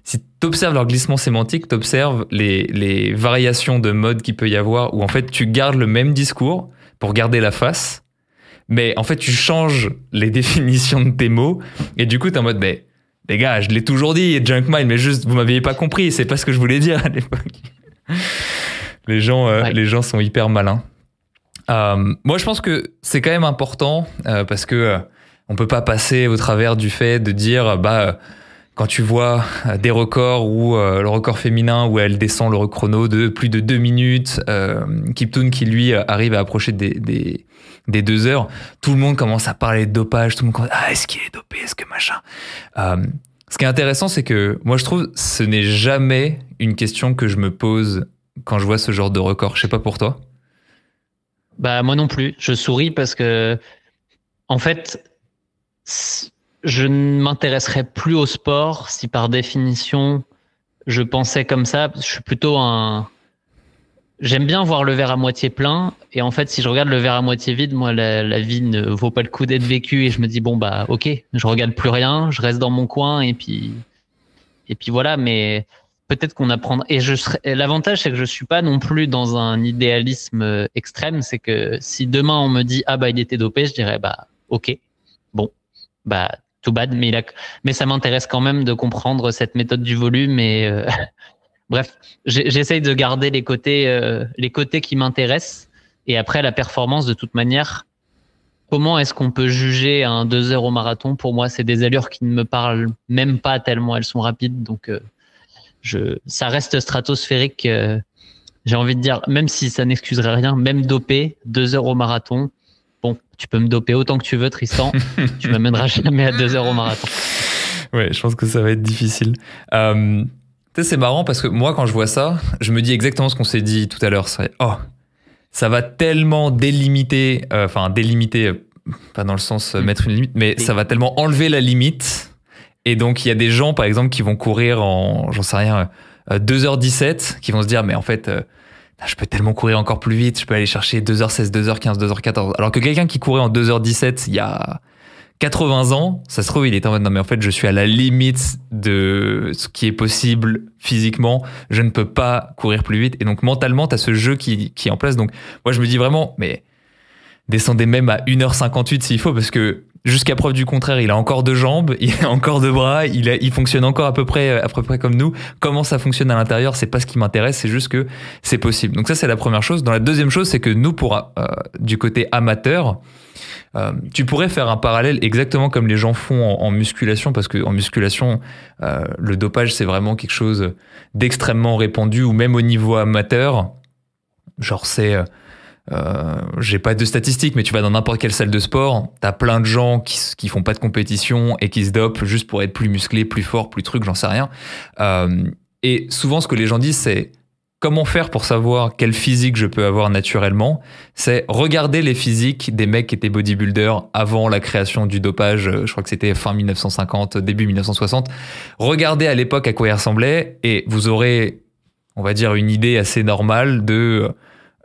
si tu observes leur glissement sémantique, tu observes les, variations de mode qu'il peut y avoir, où en fait tu gardes le même discours pour garder la face, mais en fait tu changes les définitions de tes mots, et du coup tu es en mode, mais les gars, je l'ai toujours dit, junk mind, mais juste vous m'aviez pas compris, c'est pas ce que je voulais dire à l'époque. les, gens, euh, les gens sont hyper malins. Euh, moi je pense que c'est quand même important, euh, parce que on peut pas passer au travers du fait de dire, bah quand tu vois euh, des records ou euh, le record féminin où elle descend le chrono de plus de deux minutes, euh, Kiptoon qui lui arrive à approcher des, deux heures, tout le monde commence à parler de dopage, tout le monde commence ah est-ce qu'il est dopé, est-ce que machin. Euh, ce qui est intéressant, c'est que moi je trouve ce n'est jamais une question que je me pose quand je vois ce genre de record. Je sais pas pour toi. Bah moi non plus. Je souris parce que en fait je ne m'intéresserais plus au sport si par définition je pensais comme ça. Je suis plutôt un. J'aime bien voir le verre à moitié plein. Et en fait, si je regarde le verre à moitié vide, moi, la, vie ne vaut pas le coup d'être vécue. Et je me dis, bon, bah, ok, je regarde plus rien, je reste dans mon coin. Et puis, et puis voilà. Mais peut-être qu'on apprend. Et l'avantage, c'est que je suis pas non plus dans un idéalisme extrême. C'est que si demain on me dit, ah, bah, il était dopé, je dirais, bah, ok. Bon, bah, bad, mais, mais ça m'intéresse quand même de comprendre cette méthode du volume et euh, bref, j'essaye de garder les côtés, euh, les côtés qui m'intéressent et après la performance de toute manière. Comment est-ce qu'on peut juger un 2 heures au marathon? Pour moi, c'est des allures qui ne me parlent même pas tellement elles sont rapides. Donc, euh, je, ça reste stratosphérique. J'ai envie de dire, même si ça n'excuserait rien, même dopé, 2 heures au marathon, bon, tu peux me doper autant que tu veux, Tristan. tu m'amèneras jamais à deux heures au marathon. Ouais, je pense que ça va être difficile. Euh, c'est marrant parce que moi, quand je vois ça, je me dis exactement ce qu'on s'est dit tout à l'heure. C'est oh, ça va tellement délimiter, euh, enfin délimiter, euh, pas dans le sens mettre une limite, mais ça va tellement enlever la limite. Et donc, il y a des gens, par exemple, qui vont courir en, j'en sais rien, 2h17, qui vont se dire, mais en fait, je peux tellement courir encore plus vite, je peux aller chercher 2h16, 2h15, 2h14. Alors que quelqu'un qui courait en 2h17 il y a 80 ans, ça se trouve, il est en mode non, mais en fait, je suis à la limite de ce qui est possible physiquement, je ne peux pas courir plus vite. Et donc, mentalement, tu as ce jeu qui, qui est en place. Donc, moi, je me dis vraiment, mais descendez même à 1h58 s'il faut, parce que Jusqu'à preuve du contraire, il a encore deux jambes, il a encore deux bras, il, il fonctionne encore à peu près à peu près comme nous. Comment ça fonctionne à l'intérieur, c'est pas ce qui m'intéresse, c'est juste que c'est possible. Donc ça c'est la première chose. Dans la deuxième chose, c'est que nous pour euh, du côté amateur, euh, tu pourrais faire un parallèle exactement comme les gens font en, musculation, parce que en musculation, euh, le dopage c'est vraiment quelque chose d'extrêmement répandu, ou même au niveau amateur, genre c'est euh, j'ai pas de statistiques, mais tu vas dans n'importe quelle salle de sport, t'as plein de gens qui, qui font pas de compétition et qui se dopent juste pour être plus musclés, plus forts, plus trucs, j'en sais rien. Euh, et souvent, ce que les gens disent, c'est comment faire pour savoir quel physique je peux avoir naturellement? C'est regarder les physiques des mecs qui étaient bodybuilders avant la création du dopage, je crois que c'était fin 1950, début 1960. Regardez à l'époque à quoi ils ressemblaient et vous aurez, on va dire, une idée assez normale de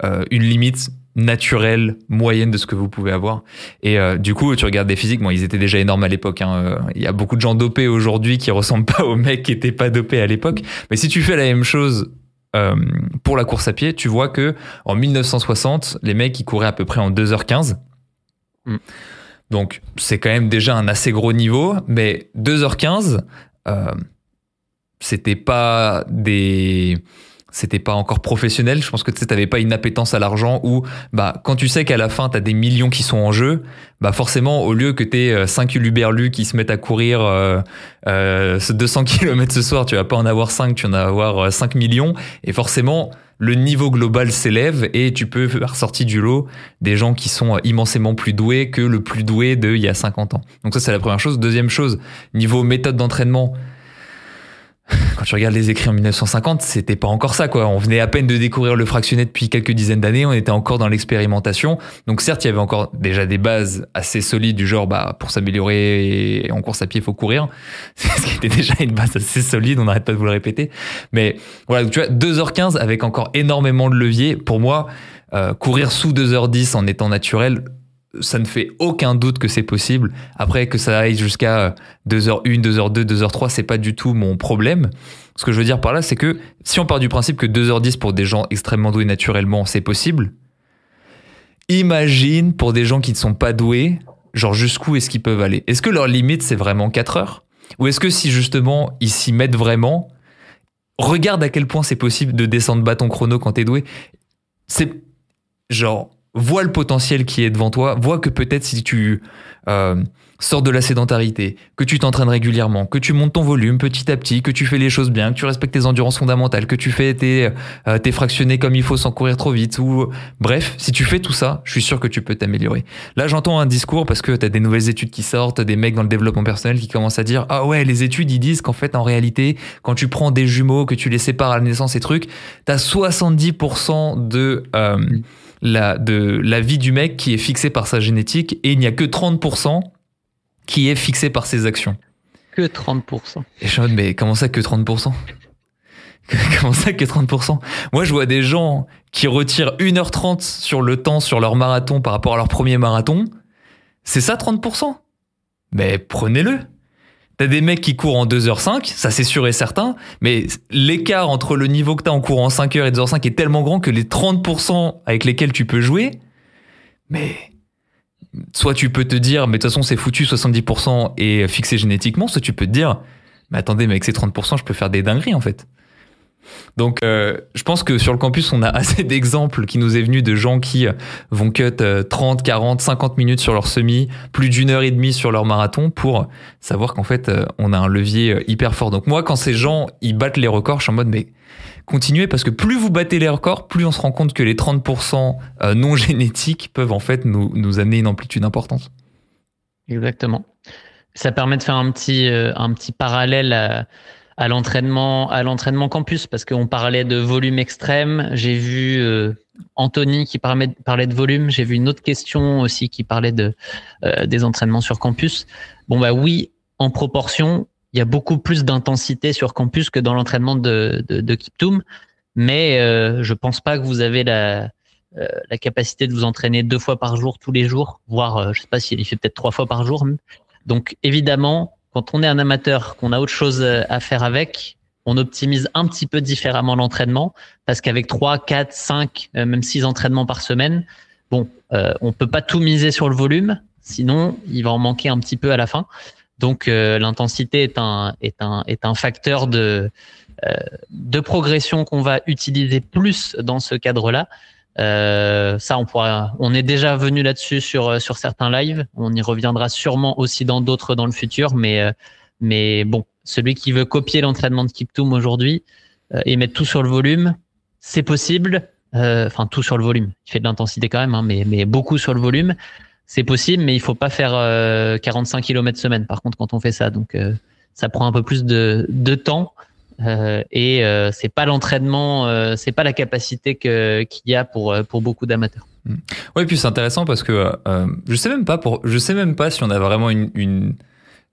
euh, une limite naturelle, moyenne de ce que vous pouvez avoir. Et euh, du coup, tu regardes des physiques, bon, ils étaient déjà énormes à l'époque. Hein. Euh, il y a beaucoup de gens dopés aujourd'hui qui ressemblent pas aux mecs qui étaient pas dopés à l'époque. Mais si tu fais la même chose pour la course à pied, tu vois que en 1960, les mecs ils couraient à peu près en 2h15. Mm. Donc c'est quand même déjà un assez gros niveau, mais 2h15, c'était pas des c'était pas encore professionnel. Je pense que tu n'avais pas une appétence à l'argent ou bah quand tu sais qu'à la fin tu as des millions qui sont en jeu, bah forcément au lieu que tu aies 5 uluberlus qui se mettent à courir euh, euh, 200 km ce soir, tu vas pas en avoir 5, tu vas en avoir 5 euh, millions et forcément le niveau global s'élève et tu peux faire sortir du lot des gens qui sont immensément plus doués que le plus doué de il y a 50 ans. Donc ça c'est la première chose. Deuxième chose, niveau méthode d'entraînement, quand tu regardes les écrits en 1950, c'était pas encore ça, quoi. On venait à peine de découvrir le fractionné depuis quelques dizaines d'années, on était encore dans l'expérimentation. Donc certes, il y avait encore déjà des bases assez solides du genre, bah, pour s'améliorer en course à pied, faut courir. Ce qui était déjà une base assez solide, on n'arrête pas de vous le répéter. Mais voilà, tu vois, 2h15 avec encore énormément de levier. Pour moi, euh, courir sous 2h10 en étant naturel, ça ne fait aucun doute que c'est possible. Après, que ça aille jusqu'à 2h1, 2h2, 2h3, c'est pas du tout mon problème. Ce que je veux dire par là, c'est que si on part du principe que 2h10 pour des gens extrêmement doués naturellement, c'est possible, imagine pour des gens qui ne sont pas doués, genre jusqu'où est-ce qu'ils peuvent aller? Est-ce que leur limite, c'est vraiment 4 heures? Ou est-ce que si justement ils s'y mettent vraiment, regarde à quel point c'est possible de descendre bâton chrono quand t'es doué C'est genre vois le potentiel qui est devant toi, vois que peut-être si tu euh, sors de la sédentarité, que tu t'entraînes régulièrement, que tu montes ton volume petit à petit, que tu fais les choses bien, que tu respectes tes endurances fondamentales, que tu fais tes, euh, tes fractionnés comme il faut sans courir trop vite, ou bref, si tu fais tout ça, je suis sûr que tu peux t'améliorer. Là, j'entends un discours parce que tu as des nouvelles études qui sortent, des mecs dans le développement personnel qui commencent à dire ah ouais, les études ils disent qu'en fait en réalité, quand tu prends des jumeaux, que tu les sépares à la naissance et trucs, t'as 70% de euh, la, de la vie du mec qui est fixée par sa génétique et il n'y a que 30% qui est fixé par ses actions. Que 30%. Et je me dis, mais comment ça que 30% Comment ça que 30% Moi, je vois des gens qui retirent 1h30 sur le temps sur leur marathon par rapport à leur premier marathon. C'est ça 30% Mais prenez-le. T'as des mecs qui courent en 2h05, ça c'est sûr et certain, mais l'écart entre le niveau que t'as en courant en 5h et 2h05 est tellement grand que les 30% avec lesquels tu peux jouer, mais soit tu peux te dire, mais de toute façon c'est foutu 70% et fixé génétiquement, soit tu peux te dire, mais attendez, mais avec ces 30%, je peux faire des dingueries en fait. Donc, euh, je pense que sur le campus, on a assez d'exemples qui nous est venu de gens qui euh, vont cut 30, 40, 50 minutes sur leur semi, plus d'une heure et demie sur leur marathon pour savoir qu'en fait, euh, on a un levier hyper fort. Donc, moi, quand ces gens, ils battent les records, je suis en mode, mais continuez parce que plus vous battez les records, plus on se rend compte que les 30% non génétiques peuvent en fait nous, amener une amplitude importante. Exactement. Ça permet de faire un petit, un petit parallèle à l'entraînement à l'entraînement campus parce qu'on parlait de volume extrême. J'ai vu euh, Anthony qui parlait, de volume. J'ai vu une autre question aussi qui parlait de euh, des entraînements sur campus. Bon bah oui, en proportion, il y a beaucoup plus d'intensité sur campus que dans l'entraînement de, de, de Kiptoum, mais euh, je pense pas que vous avez la euh, la capacité de vous entraîner deux fois par jour tous les jours, voire je sais pas s'il fait peut-être trois fois par jour. Donc évidemment, quand on est un amateur, qu'on a autre chose euh, à faire avec, on optimise un petit peu différemment l'entraînement parce qu'avec 3, 4, 5, même 6 entraînements par semaine, bon, euh, on peut pas tout miser sur le volume, sinon il va en manquer un petit peu à la fin. Donc euh, l'intensité est un est un est un facteur de euh, de progression qu'on va utiliser plus dans ce cadre-là. Euh, ça, on pourra, on est déjà venu là-dessus sur euh, sur certains lives. On y reviendra sûrement aussi dans d'autres dans le futur, mais euh, mais bon, celui qui veut copier l'entraînement de Kiptoum aujourd'hui et mettre tout sur le volume, c'est possible. Enfin, tout sur le volume. Il fait de l'intensité quand même, hein, mais mais beaucoup sur le volume, c'est possible, mais il faut pas faire 45 km semaine. Par contre, quand on fait ça, donc ça prend un peu plus de de temps. Euh, et euh, c'est pas l'entraînement, euh, c'est pas la capacité qu'il y a pour pour beaucoup d'amateurs. Mm. Oui, puis c'est intéressant parce que je sais même pas pour, je sais même pas si on a vraiment une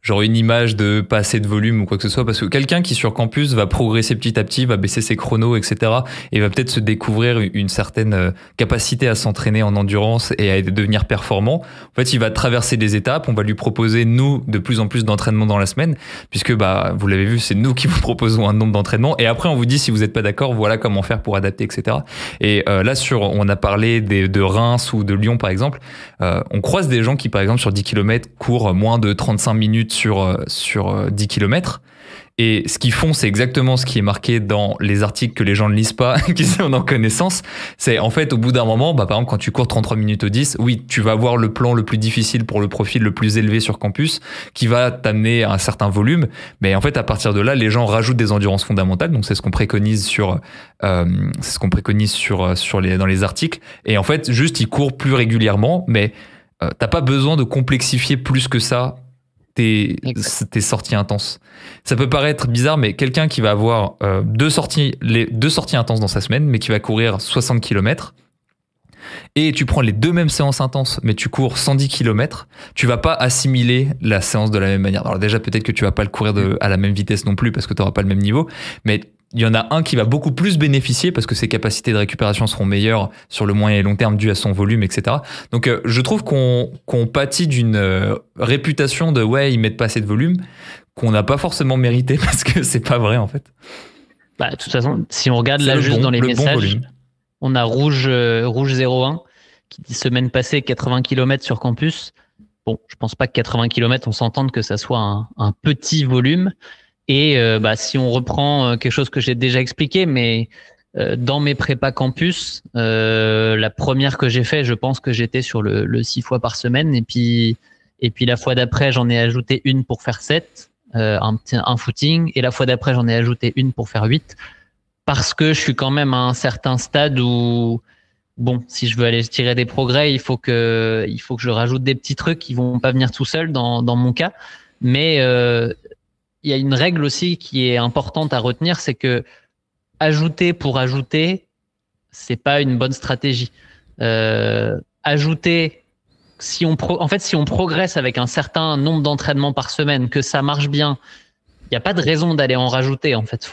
genre une image de pas assez de volume ou quoi que ce soit, parce que quelqu'un qui sur campus va progresser petit à petit, va baisser ses chronos, etc., et va peut-être se découvrir une certaine euh, capacité à s'entraîner en endurance et à devenir performant. En fait, il va traverser des étapes, on va lui proposer, nous, de plus en plus d'entraînement dans la semaine, puisque, bah, vous l'avez vu, c'est nous qui vous proposons un nombre d'entraînements, et après, on vous dit, si vous n'êtes pas d'accord, voilà comment faire pour adapter, etc. Et euh, là, sur, on a parlé des, de Reims ou de Lyon, par exemple, euh, on croise des gens qui, par exemple, sur 10 km, courent moins de 35 minutes sur, euh, sur 10 euh, km. Et ce qu'ils font, c'est exactement ce qui est marqué dans les articles que les gens ne lisent pas, qui sont en connaissance. C'est en fait, au bout d'un moment, bah, par exemple, quand tu cours 33 minutes au 10, oui, tu vas avoir le plan le plus difficile pour le profil le plus élevé sur campus, qui va t'amener à un certain volume. Mais en fait, à partir de là, les gens rajoutent des endurances fondamentales. Donc, c'est ce qu'on préconise sur, euh, c'est ce qu'on préconise sur, sur les, dans les articles. Et en fait, juste, ils courent plus régulièrement, mais euh, t'as pas besoin de complexifier plus que ça tes, tes sorties intenses. Ça peut paraître bizarre, mais quelqu'un qui va avoir euh, deux, sorties, les, deux sorties intenses dans sa semaine, mais qui va courir 60 km, et tu prends les deux mêmes séances intenses, mais tu cours 110 km, tu vas pas assimiler la séance de la même manière. Alors déjà, peut-être que tu vas pas le courir de, à la même vitesse non plus parce que tu n'auras pas le même niveau, mais il y en a un qui va beaucoup plus bénéficier parce que ses capacités de récupération seront meilleures sur le moyen et long terme dû à son volume, etc. Donc euh, je trouve qu'on pâtit d'une euh, réputation de ouais, ils mettent pas assez de volume qu'on n'a pas forcément mérité parce que c'est pas vrai en fait. Bah, de toute façon, si on regarde là juste dans les messages, on a Rouge, euh, Rouge 01 qui dit semaine passée 80 km sur campus. Bon, je pense pas que 80 km, on s'entende que ça soit un, un petit volume. Et euh, bah, si on reprend euh, quelque chose que j'ai déjà expliqué, mais euh, dans mes prépas campus, la première que j'ai fait, je pense que j'étais sur le, le six fois par semaine. Et puis, et puis la fois d'après, j'en ai ajouté une pour faire 7, un, footing. Et la fois d'après, j'en ai ajouté une pour faire 8. Parce que je suis quand même à un certain stade où, bon, si je veux aller tirer des progrès, il faut que, il faut que je rajoute des petits trucs qui vont pas venir tout seul dans, mon cas. Mais il y a une règle aussi qui est importante à retenir, c'est que ajouter pour ajouter, c'est pas une bonne stratégie. Euh, ajouter, si on en fait, si on progresse avec un certain nombre d'entraînements par semaine, que ça marche bien, il n'y a pas de raison d'aller en rajouter. En fait,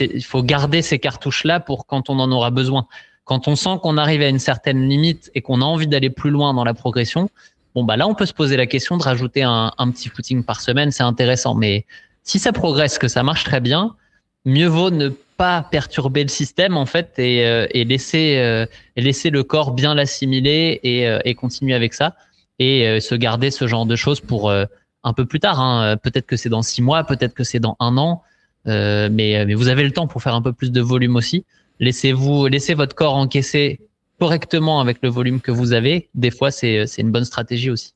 il faut garder ces cartouches-là pour quand on en aura besoin. Quand on sent qu'on arrive à une certaine limite et qu'on a envie d'aller plus loin dans la progression, bon bah là, on peut se poser la question de rajouter un, un petit footing par semaine, c'est intéressant. Mais si ça progresse, que ça marche très bien, mieux vaut ne pas perturber le système en fait et, euh, laisser euh, laisser le corps bien l'assimiler et, euh, et, continuer avec ça et se garder ce genre de choses pour un peu plus tard. Hein. Peut-être que c'est dans six mois, peut-être que c'est dans un an, mais, mais vous avez le temps pour faire un peu plus de volume aussi. Laissez-vous laissez votre corps encaisser correctement avec le volume que vous avez. Des fois, c'est une bonne stratégie aussi.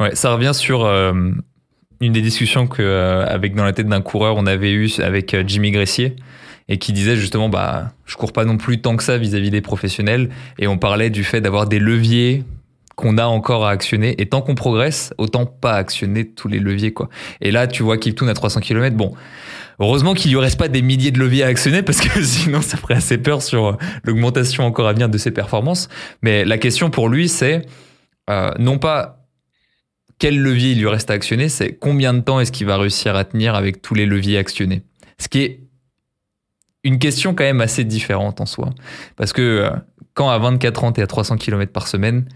Ouais, ça revient sur une des discussions que euh, avec dans la tête d'un coureur on avait eu avec euh, Jimmy Gressier et qui disait justement bah je cours pas non plus tant que ça vis-à-vis des professionnels. Et on parlait du fait d'avoir des leviers qu'on a encore à actionner. Et tant qu'on progresse autant pas actionner tous les leviers quoi. Et là tu vois Kiptoun à 300 km bon Heureusement qu'il y aurait pas des milliers de leviers à actionner parce que sinon ça ferait assez peur sur euh, l'augmentation encore à venir de ses performances. Mais la question pour lui c'est euh, non pas quel levier il lui reste à actionner, c'est combien de temps est-ce qu'il va réussir à tenir avec tous les leviers actionnés. Ce qui est une question quand même assez différente en soi. Parce que euh, quand à 24 ans, tu es à 300 km par semaine,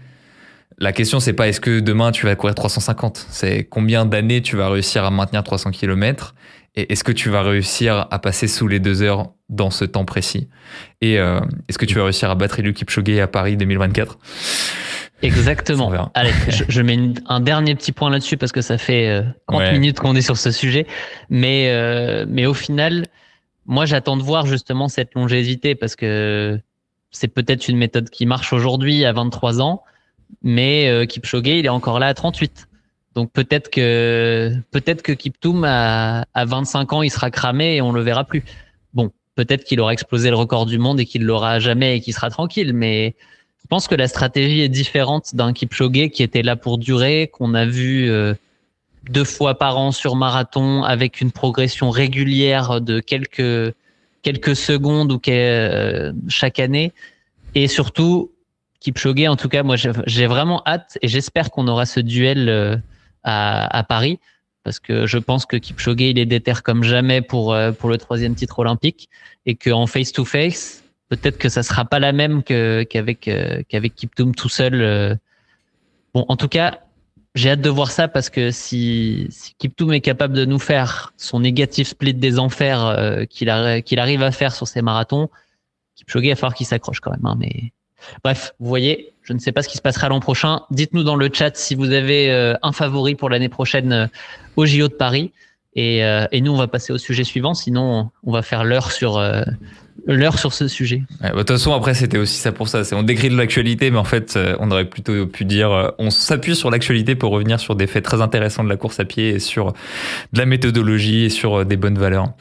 la question, c'est pas est-ce que demain tu vas courir 350, c'est combien d'années tu vas réussir à maintenir 300 km et est-ce que tu vas réussir à passer sous les deux heures dans ce temps précis Et euh, est-ce que tu vas réussir à battre Eliud Kipchoge à Paris 2024 Exactement. Allez, je, mets un dernier petit point là-dessus parce que ça fait 30 euh, minutes qu'on est sur ce sujet. Mais, euh, mais au final, moi, j'attends de voir justement cette longévité parce que c'est peut-être une méthode qui marche aujourd'hui à 23 ans, mais euh, Kipchoge, il est encore là à 38. Donc peut-être que peut-être que Kiptoum à, à 25 ans, il sera cramé et on le verra plus. Bon, peut-être qu'il aura explosé le record du monde et qu'il l'aura jamais et qu'il sera tranquille, mais je pense que la stratégie est différente d'un Kipchoge qui était là pour durer, qu'on a vu euh, deux fois par an sur marathon avec une progression régulière de quelques quelques secondes ou euh, chaque année. Et surtout, Kipchoge, en tout cas, moi, j'ai vraiment hâte et j'espère qu'on aura ce duel euh, à, à, Paris parce que je pense que Kipchoge, il est déter comme jamais pour, pour le troisième titre olympique et qu'en face-to-face, peut-être que ça sera pas la même qu'avec euh, qu'avec Kiptoum tout seul. Euh. Bon, en tout cas, j'ai hâte de voir ça parce que si, si Kiptoum est capable de nous faire son négatif split des enfers euh, qu'il arrive à faire sur ses marathons, Kipchoge va falloir qu'il s'accroche quand même. Hein, mais bref, vous voyez, je ne sais pas ce qui se passera l'an prochain. Dites-nous dans le chat si vous avez un favori pour l'année prochaine au JO de Paris. Et, et, nous, on va passer au sujet suivant. Sinon, on va faire l'heure sur l'heure sur ce sujet. Bah, de toute façon, après, c'était aussi ça pour ça. On décrit de l'actualité, mais en fait, euh, on aurait plutôt pu dire, euh, on s'appuie sur l'actualité pour revenir sur des faits très intéressants de la course à pied et sur de la méthodologie et sur euh, des bonnes valeurs.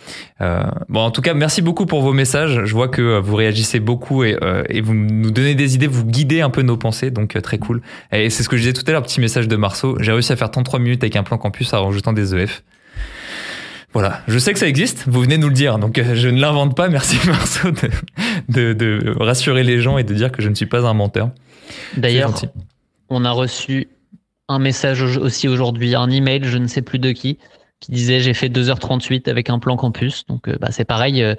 bon, en tout cas, merci beaucoup pour vos messages. Je vois que vous réagissez beaucoup et, et vous nous donnez des idées, vous guidez un peu nos pensées, donc très cool. Et c'est ce que je disais tout à l'heure, petit message de Marceau. J'ai réussi à faire 33 minutes avec un plan campus en rajoutant des EF. Voilà, je sais que ça existe, vous venez nous le dire, donc euh, je ne l'invente pas, merci Marceau de, de, rassurer les gens et de dire que je ne suis pas un menteur. D'ailleurs, on a reçu un message aussi aujourd'hui, un email, je ne sais plus de qui, qui disait j'ai fait 2h38 avec un plan campus, donc euh, bah, c'est pareil, euh,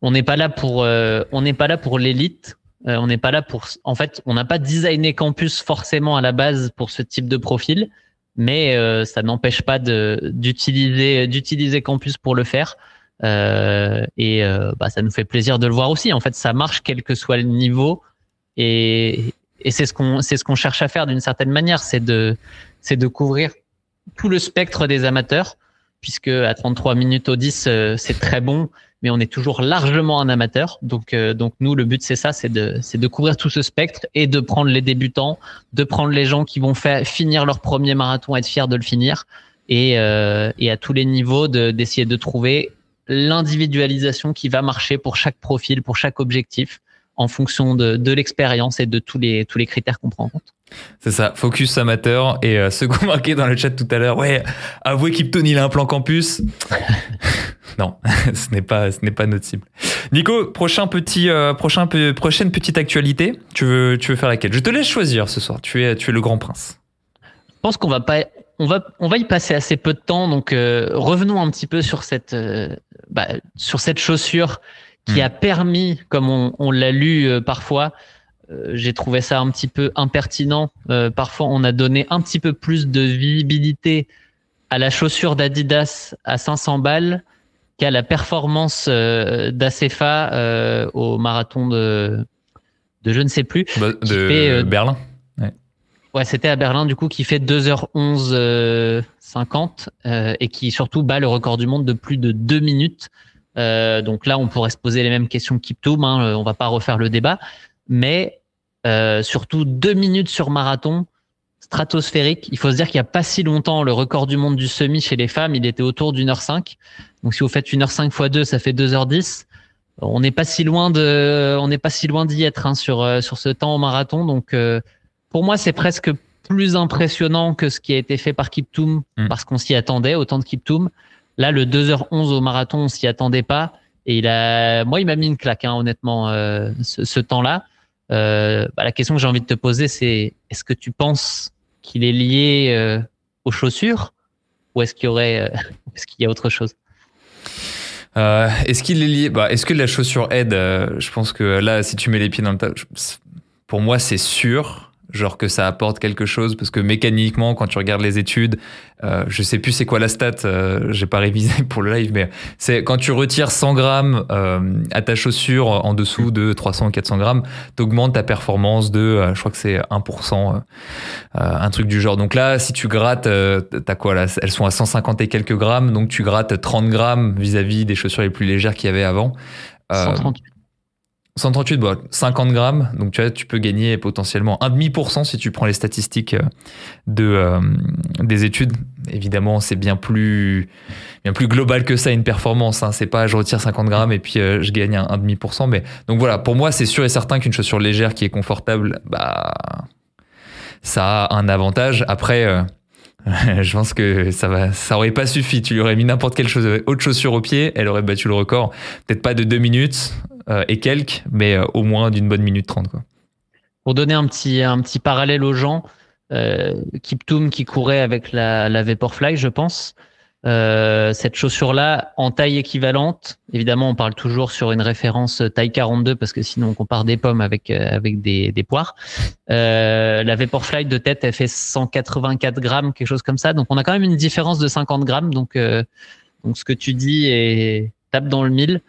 on n'est pas là pour, on n'est pas là pour l'élite, on n'est pas là pour, en fait, on n'a pas designé campus forcément à la base pour ce type de profil mais euh, ça n'empêche pas d'utiliser d'utiliser Campus pour le faire. Euh, et euh, bah, ça nous fait plaisir de le voir aussi. En fait, ça marche quel que soit le niveau, et, et c'est ce qu'on c'est ce qu'on cherche à faire d'une certaine manière, c'est de c'est de couvrir tout le spectre des amateurs, puisque à 33 minutes au 10, c'est très bon mais on est toujours largement un amateur. Donc, euh, donc nous, le but c'est ça, c'est de, c'est de couvrir tout ce spectre et de prendre les débutants, de prendre les gens qui vont faire finir leur premier marathon, être fiers de le finir, et, euh, et à tous les niveaux d'essayer de trouver l'individualisation qui va marcher pour chaque profil, pour chaque objectif, en fonction de, de l'expérience et de tous les, tous les critères qu'on prend en compte. C'est ça, focus amateur. Et euh, ce qu'on marquait dans le chat tout à l'heure, ouais, avouez qu'Ipton, il a un plan campus. Non, ce n'est pas, ce n'est pas notre cible. Nico, prochain petit, euh, prochain, prochaine petite actualité. Tu veux, tu veux faire laquelle? Je te laisse choisir ce soir. Tu es, tu es le grand prince. Je pense qu'on va pas, on va, on va y passer assez peu de temps. Donc euh, revenons un petit peu sur cette, bah, sur cette chaussure qui hmm. a permis, comme on, on l'a lu parfois, euh, j'ai trouvé ça un petit peu impertinent. Euh, parfois, on a donné un petit peu plus de visibilité à la chaussure d'Adidas à 500 balles la performance euh, d'Acefa au marathon de, de je ne sais plus. Bah, de Berlin. Ouais, c'était à Berlin du coup qui fait 2h11 50 et qui surtout bat le record du monde de plus de 2 minutes. donc là, on pourrait se poser les mêmes questions que Kiptoum. Hein, on va pas refaire le débat, mais euh, surtout deux minutes sur marathon, stratosphérique. Il faut se dire qu'il n'y a pas si longtemps, le record du monde du semi chez les femmes, il était autour d'une heure cinq. Donc si vous faites une heure cinq fois deux, ça fait deux heures dix. On n'est pas si loin de, on n'est pas si loin d'y être hein, sur euh, sur ce temps au marathon. Donc euh, pour moi, c'est presque plus impressionnant que ce qui a été fait par Kiptoum mm. parce qu'on s'y attendait autant de Kiptoum. Là, le 2h11 au marathon, on s'y attendait pas. Et il a, moi, il m'a mis une claque, hein, honnêtement, ce, ce temps-là. Euh, bah, la question que j'ai envie de te poser, c'est est-ce que tu penses qu'il est lié euh, aux chaussures ou est-ce qu'il y aurait, euh, est-ce qu'il y a autre chose? Est-ce qu'il est lié bah, Est-ce que la chaussure aide? Je pense que là, si tu mets les pieds dans le tas, pour moi, c'est sûr genre que ça apporte quelque chose parce que mécaniquement quand tu regardes les études euh, je sais plus c'est quoi la stat euh, j'ai pas révisé pour le live mais c'est quand tu retires 100 grammes euh, à ta chaussure en dessous de 300 ou 400 grammes t'augmentes ta performance de euh, je crois que c'est 1% euh, un truc du genre. Donc là si tu grattes t'as quoi là elles sont à 150 et quelques grammes donc tu grattes 30 grammes vis-à-vis des chaussures les plus légères qu'il y avait avant. 138 138, bah, 50 grammes, donc tu tu peux gagner potentiellement 1,5% si tu prends les statistiques euh, de, euh, des études. Évidemment, c'est bien plus, bien plus global que ça une performance. Hein. C'est pas je retire 50 grammes et puis euh, je gagne 1,5%. Mais donc voilà, pour moi, c'est sûr et certain qu'une chaussure légère qui est confortable, bah, ça a un avantage. Après, je pense que ça va, ça aurait pas suffi. Tu lui aurais mis n'importe quelle chose, autre chaussure au pied, elle aurait battu le record. Peut-être pas de deux minutes et quelques, mais euh, au moins d'une bonne minute trente. Pour donner un petit, un petit parallèle aux gens, euh, Kiptoum qui courait avec la, la Vaporfly, je pense. Euh, cette chaussure-là, en taille équivalente, évidemment, on parle toujours sur une référence taille 42 parce que sinon on compare des pommes avec avec des, des poires. Euh, la Vaporfly de tête, elle fait 184 grammes, quelque chose comme ça. Donc on a quand même une différence de 50 grammes. Donc donc ce que tu dis est tape dans le mille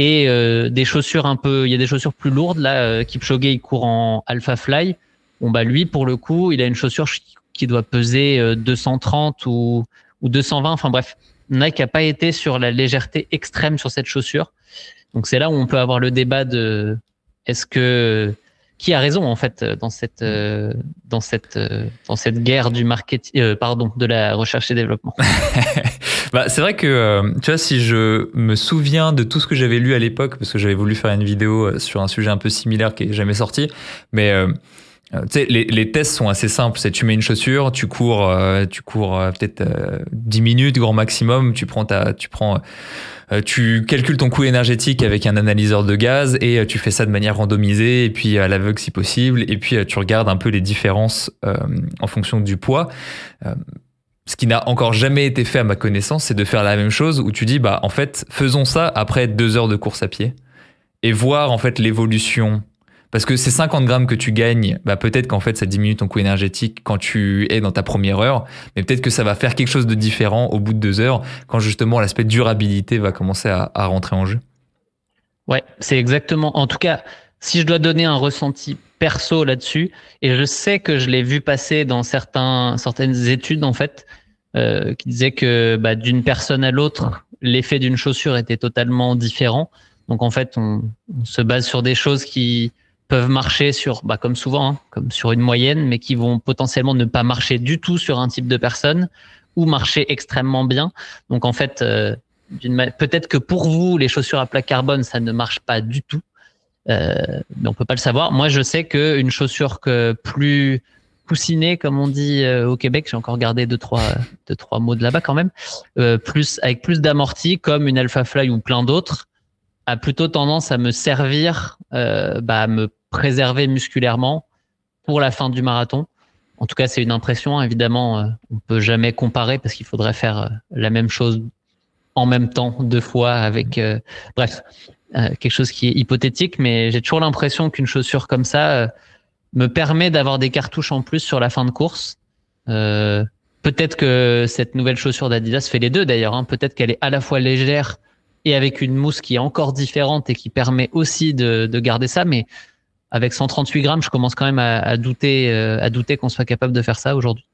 et euh, des chaussures un peu, il y a des chaussures plus lourdes là. Euh, Kipchoge il court en Alpha Fly. Bon bah lui pour le coup, il a une chaussure qui doit peser 230 euh, ou ou 220. Enfin bref, Nike n'a pas été sur la légèreté extrême sur cette chaussure. Donc c'est là où on peut avoir le débat de est-ce que qui a raison en fait dans cette euh, dans cette dans cette guerre du marketing euh, pardon de la recherche et développement? bah, c'est vrai que tu vois si je me souviens de tout ce que j'avais lu à l'époque parce que j'avais voulu faire une vidéo sur un sujet un peu similaire qui est jamais sorti mais tu sais, les, les, tests sont assez simples. C'est tu mets une chaussure, tu cours, tu cours peut-être 10 minutes grand maximum. Tu prends ta, tu prends euh, tu calcules ton coût énergétique avec un analyseur de gaz et euh, tu fais ça de manière randomisée et puis à l'aveugle si possible. Et puis euh, tu regardes un peu les différences en fonction du poids ce qui n'a encore jamais été fait à ma connaissance, c'est de faire la même chose où tu dis, bah, en fait, faisons ça après deux heures de course à pied et voir, en fait, l'évolution parce que ces 50 grammes que tu gagnes, bah peut-être qu'en fait ça diminue ton coût énergétique quand tu es dans ta première heure, mais peut-être que ça va faire quelque chose de différent au bout de deux heures quand justement l'aspect durabilité va commencer à, rentrer en jeu. Ouais, c'est exactement. En tout cas, si je dois donner un ressenti perso là-dessus, et je sais que je l'ai vu passer dans certaines études en fait, euh, qui disaient que bah, d'une personne à l'autre, l'effet d'une chaussure était totalement différent. Donc en fait, on, on, se base sur des choses qui peuvent marcher sur, bah, comme souvent, hein, comme sur une moyenne, mais qui vont potentiellement ne pas marcher du tout sur un type de personne ou marcher extrêmement bien. Donc en fait, euh, peut-être que pour vous, les chaussures à plaque carbone, ça ne marche pas du tout, euh, mais on peut pas le savoir. Moi, je sais qu'une chaussure que plus coussinée, comme on dit euh, au Québec, j'ai encore gardé deux trois deux trois mots de là-bas quand même, euh, plus avec plus d'amorti, comme une Alpha Fly ou plein d'autres, a plutôt tendance à me servir, euh, bah, à me préserver musculairement pour la fin du marathon. En tout cas, c'est une impression. Hein. Évidemment, euh, on peut jamais comparer parce qu'il faudrait faire euh, la même chose en même temps deux fois avec, euh, bref, quelque chose qui est hypothétique. Mais j'ai toujours l'impression qu'une chaussure comme ça me permet d'avoir des cartouches en plus sur la fin de course. Peut-être que cette nouvelle chaussure d'Adidas fait les deux d'ailleurs. Hein. Peut-être qu'elle est à la fois légère et avec une mousse qui est encore différente et qui permet aussi de, de garder ça. Mais avec 138 grammes, je commence quand même à, douter, euh, à douter qu'on soit capable de faire ça aujourd'hui.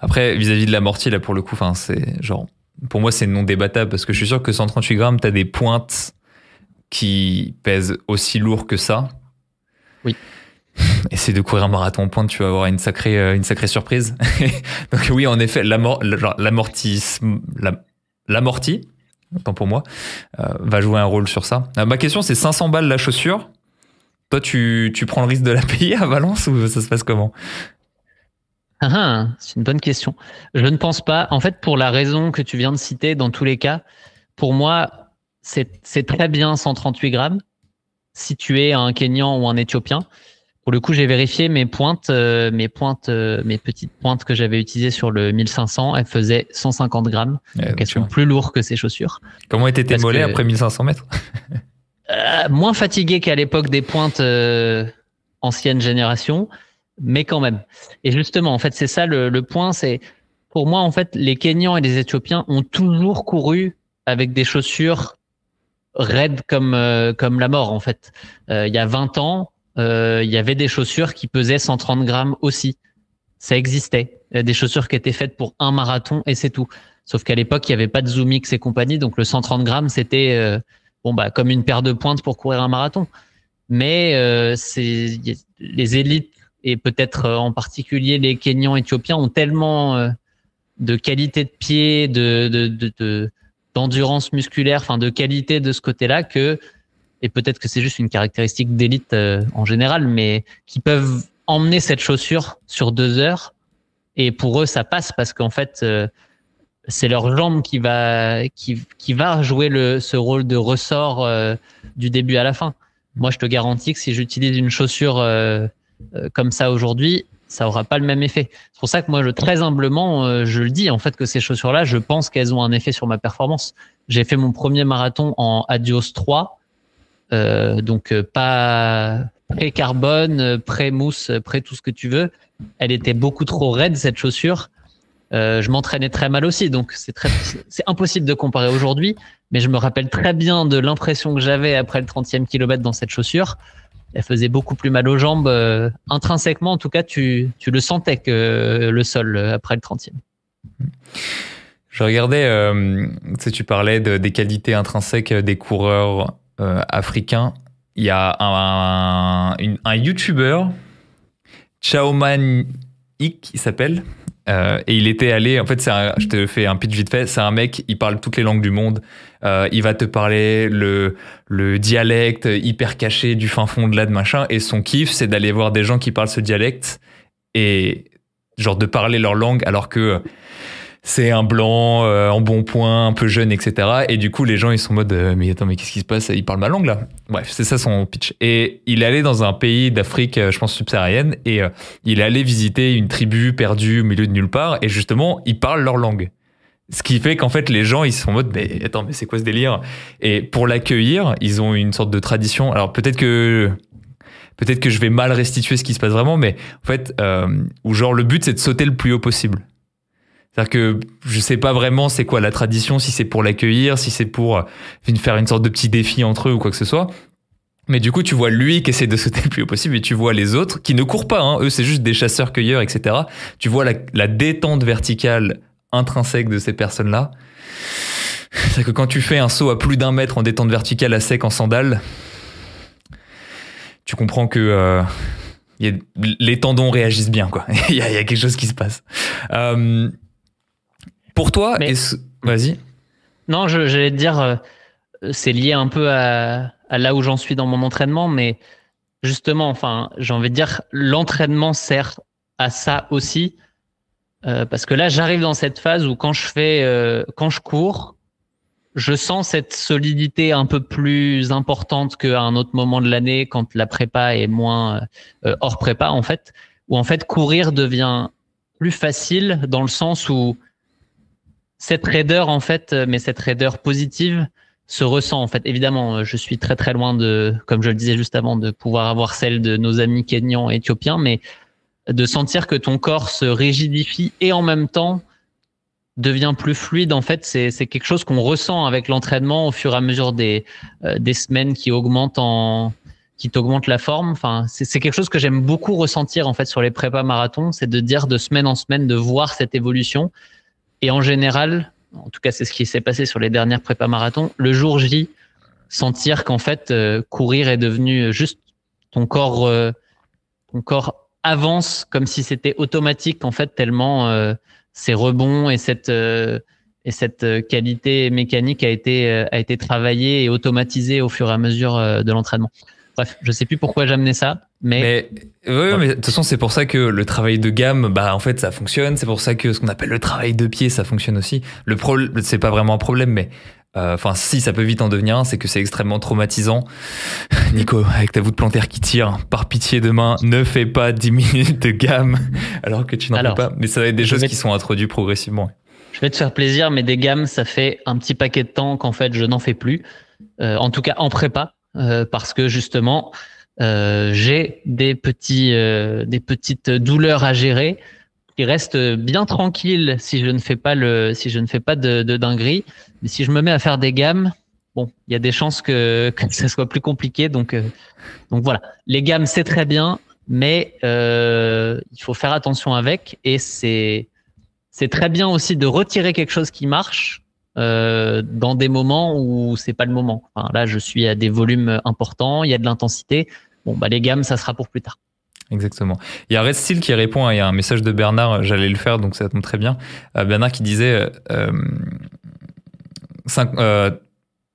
Après, vis-à-vis de l'amorti, là, pour le coup, enfin, c'est genre, pour moi, c'est non débattable parce que je suis sûr que 138 grammes, tu as des pointes qui pèsent aussi lourd que ça. Oui. Essaye de courir un marathon pointe, tu vas avoir une sacrée, euh, une sacrée surprise. Donc oui, en effet, l'amorti, l'amorti, tant pour moi, euh, va jouer un rôle sur ça. ma question, c'est 500 balles la chaussure. Toi, tu, tu prends le risque de la payer à Valence ou ça se passe comment? Ah, ah, C'est une bonne question. Je ne pense pas. En fait, pour la raison que tu viens de citer, dans tous les cas, pour moi, c'est très bien 138 grammes si tu es un Kenyan ou un Éthiopien. Pour le coup, j'ai vérifié mes pointes, euh, mes pointes, euh, mes petites pointes que j'avais utilisées sur le 1500, elles faisaient 150 grammes. Eh, elles sont plus lourdes que ces chaussures. Comment étaient tes mollets après 1500 mètres? Euh, moins fatigué qu'à l'époque des pointes euh, ancienne génération, mais quand même. Et justement, en fait, c'est ça le, le point. C'est pour moi, en fait, les Kenyans et les Éthiopiens ont toujours couru avec des chaussures raides comme euh, comme la mort. En fait, il y a 20 ans, il y avait des chaussures qui pesaient 130 grammes aussi. Ça existait. Des chaussures qui étaient faites pour un marathon et c'est tout. Sauf qu'à l'époque, il n'y avait pas de Zoomix et compagnie, donc le 130 grammes, c'était bon bah comme une paire de pointes pour courir un marathon. Mais euh, c'est les élites et peut-être euh, en particulier les Kenyans éthiopiens ont tellement euh, de qualité de pied, de, de, d'endurance musculaire, enfin de qualité de ce côté-là que et peut-être que c'est juste une caractéristique d'élite en général, mais qui peuvent emmener cette chaussure sur deux heures et pour eux ça passe parce qu'en fait c'est leur jambe qui va qui, qui va jouer le, ce rôle de ressort euh, du début à la fin. Moi, je te garantis que si j'utilise une chaussure euh, euh, comme ça aujourd'hui, ça aura pas le même effet. C'est pour ça que moi, je très humblement, je le dis en fait que ces chaussures-là, je pense qu'elles ont un effet sur ma performance. J'ai fait mon premier marathon en Adios 3, donc pas pré-carbone, pré-mousse, pré tout ce que tu veux. Elle était beaucoup trop raide cette chaussure euh, je m'entraînais très mal aussi, donc c'est très, c'est impossible de comparer aujourd'hui. Mais je me rappelle très bien de l'impression que j'avais après le 30e kilomètre dans cette chaussure. Elle faisait beaucoup plus mal aux jambes. Euh, intrinsèquement, en tout cas, tu, tu le sentais que le sol euh, après le 30e. Je regardais, euh, tu, parlais de, des qualités intrinsèques des coureurs euh, africain, il y a un, un, YouTuber, Chaoman Ik, il s'appelle. Euh, et il était allé, en fait, un, je te fais un pitch vite fait, c'est un mec, il parle toutes les langues du monde. Euh, il va te parler le, le dialecte hyper caché du fin fond de là de machin. Et son kiff, c'est d'aller voir des gens qui parlent ce dialecte et genre de parler leur langue alors que c'est un blanc euh, en bon point, un peu jeune, etc. Et du coup, les gens, ils sont en mode, euh, mais attends, mais qu'est-ce qui se passe? Il parle ma langue là. Bref, c'est ça son pitch. Et il allé dans un pays d'Afrique, euh, je pense subsaharienne, et il est allé visiter une tribu perdue au milieu de nulle part, et justement, ils parlent leur langue. Ce qui fait qu'en fait, les gens, ils sont en mode, mais attends, mais c'est quoi ce délire? Et pour l'accueillir, ils ont une sorte de tradition. Alors peut-être que peut-être que je vais mal restituer ce qui se passe vraiment, mais en fait, euh, genre le but c'est de sauter le plus haut possible. C'est-à-dire que je sais pas vraiment c'est quoi la tradition, si c'est pour l'accueillir, si c'est pour euh, faire une sorte de petit défi entre eux ou quoi que ce soit. Mais du coup, tu vois lui qui essaie de sauter le plus haut possible et tu vois les autres qui ne courent pas. Hein. Eux, c'est juste des chasseurs-cueilleurs, etc. Tu vois la, détente verticale intrinsèque de ces personnes-là. C'est que quand tu fais un saut à plus d'un mètre en détente verticale à sec en sandales, tu comprends que euh, les tendons réagissent bien. quoi. Il y, y, a quelque chose qui se passe. Euh, pour toi, vas-y. Non, j'allais te dire, euh, c'est lié un peu à, à là où j'en suis dans mon entraînement, mais justement, enfin, j'ai envie de dire, l'entraînement sert à ça aussi, euh, parce que là, j'arrive dans cette phase où quand je fais, euh, quand je cours, je sens cette solidité un peu plus importante qu'à un autre moment de l'année, quand la prépa est moins hors prépa, en fait, où en fait courir devient plus facile dans le sens où cette raideur en fait, euh, mais cette raideur positive se ressent en fait. Évidemment, euh, je suis très très loin de, comme je le disais juste avant, de pouvoir avoir celle de nos amis kenyans et éthiopiens, mais de sentir que ton corps se rigidifie et en même temps devient plus fluide. En fait, c'est quelque chose qu'on ressent avec l'entraînement au fur et à mesure des euh, des semaines qui augmentent en qui t'augmente la forme. Enfin, c'est quelque chose que j'aime beaucoup ressentir en fait sur les prépas marathons, c'est de dire de semaine en semaine de voir cette évolution et en général, en tout cas c'est ce qui s'est passé sur les dernières prépa marathons, le jour J, sentir qu'en fait euh, courir est devenu juste ton corps, euh, ton corps avance comme si c'était automatique en fait tellement euh, ces rebonds et cette euh, et cette qualité mécanique a été a été travaillée et automatisée au fur et à mesure de l'entraînement. Bref, je sais plus pourquoi j'amenais ça, mais. mais oui, mais de toute façon, c'est pour ça que le travail de gamme, bah, en fait, ça fonctionne. C'est pour ça que ce qu'on appelle le travail de pied, ça fonctionne aussi. Le problème, c'est pas vraiment un problème, mais. Euh, enfin, si ça peut vite en devenir un, c'est que c'est extrêmement traumatisant. Nico, avec ta voûte plantaire qui tire, par pitié demain, ne fais pas 10 minutes de gamme alors que tu n'en fais pas. Mais ça va être des choses qui sont introduites progressivement. Je vais te faire plaisir, mais des gammes, ça fait un petit paquet de temps qu'en fait, je n'en fais plus. Euh, en tout cas, en prépa. Euh, parce que justement, euh, j'ai euh, des petites douleurs à gérer qui restent bien tranquilles si je ne fais pas de, de dinguerie. Mais si je me mets à faire des gammes, bon, il y a des chances que, que ça soit plus compliqué. Donc, donc voilà, les gammes c'est très bien, mais euh, il faut faire attention avec et c'est très bien aussi de retirer quelque chose qui marche euh, dans des moments où c'est pas le moment. Là, je suis à des volumes importants, il y a de l'intensité. Bon, bah les gammes, ça sera pour plus tard. Exactement. Il y a Red Steel qui répond, il y a un message de Bernard, j'allais le faire, donc ça tombe très bien. Euh, Bernard qui disait... Euh, euh,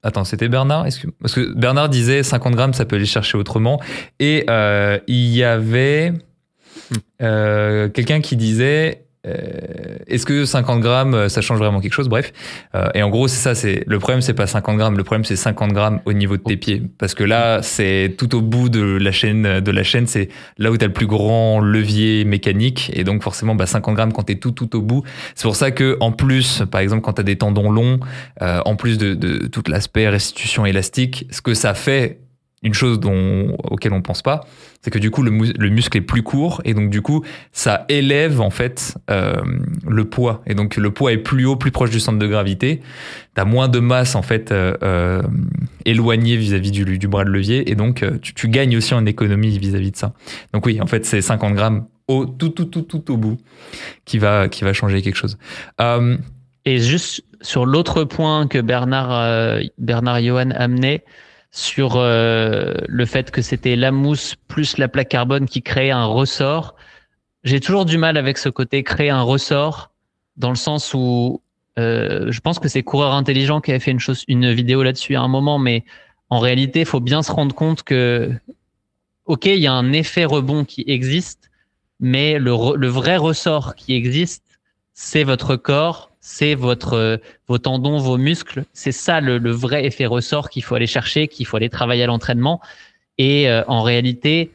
attends, c'était Bernard Parce que Bernard disait 50 grammes, ça peut aller chercher autrement. Et euh, il y avait euh, quelqu'un qui disait euh, est-ce que 50 grammes, euh, ça change vraiment quelque chose? Bref. Euh, et en gros, c'est ça. C'est le problème, c'est pas 50 grammes. Le problème, c'est 50 grammes au niveau de tes pieds, parce que là, c'est tout au bout de la chaîne. De la chaîne, c'est là où tu as le plus grand levier mécanique, et donc forcément, bah, 50 grammes quand t'es tout tout au bout. C'est pour ça que, en plus, par exemple, quand t'as des tendons longs, euh, en plus de, de tout l'aspect restitution élastique, ce que ça fait une chose dont, auquel on pense pas, c'est que du coup le, le, muscle est plus court et donc du coup ça élève en fait euh, le poids et donc le poids est plus haut, plus proche du centre de gravité. T'as moins de masse en fait euh, euh, éloignée vis-à-vis du, bras de levier et donc tu, gagnes aussi en économie vis-à-vis -vis de ça. Donc oui, en fait c'est 50 grammes tout tout tout tout au bout qui va qui va changer quelque chose. Et juste sur l'autre point que Bernard, Bernard Johan amenait, sur euh, le fait que c'était la mousse plus la plaque carbone qui créait un ressort. J'ai toujours du mal avec ce côté créer un ressort dans le sens où euh, je pense que c'est Coureur Intelligent qui avait fait une, chose, une vidéo là-dessus à un moment, mais en réalité, il faut bien se rendre compte que, ok, il y a un effet rebond qui existe, mais le, le vrai ressort qui existe, c'est votre corps c'est votre vos tendons, vos muscles. C'est ça le, vrai effet ressort qu'il faut aller chercher, qu'il faut aller travailler à l'entraînement. Et euh, en réalité,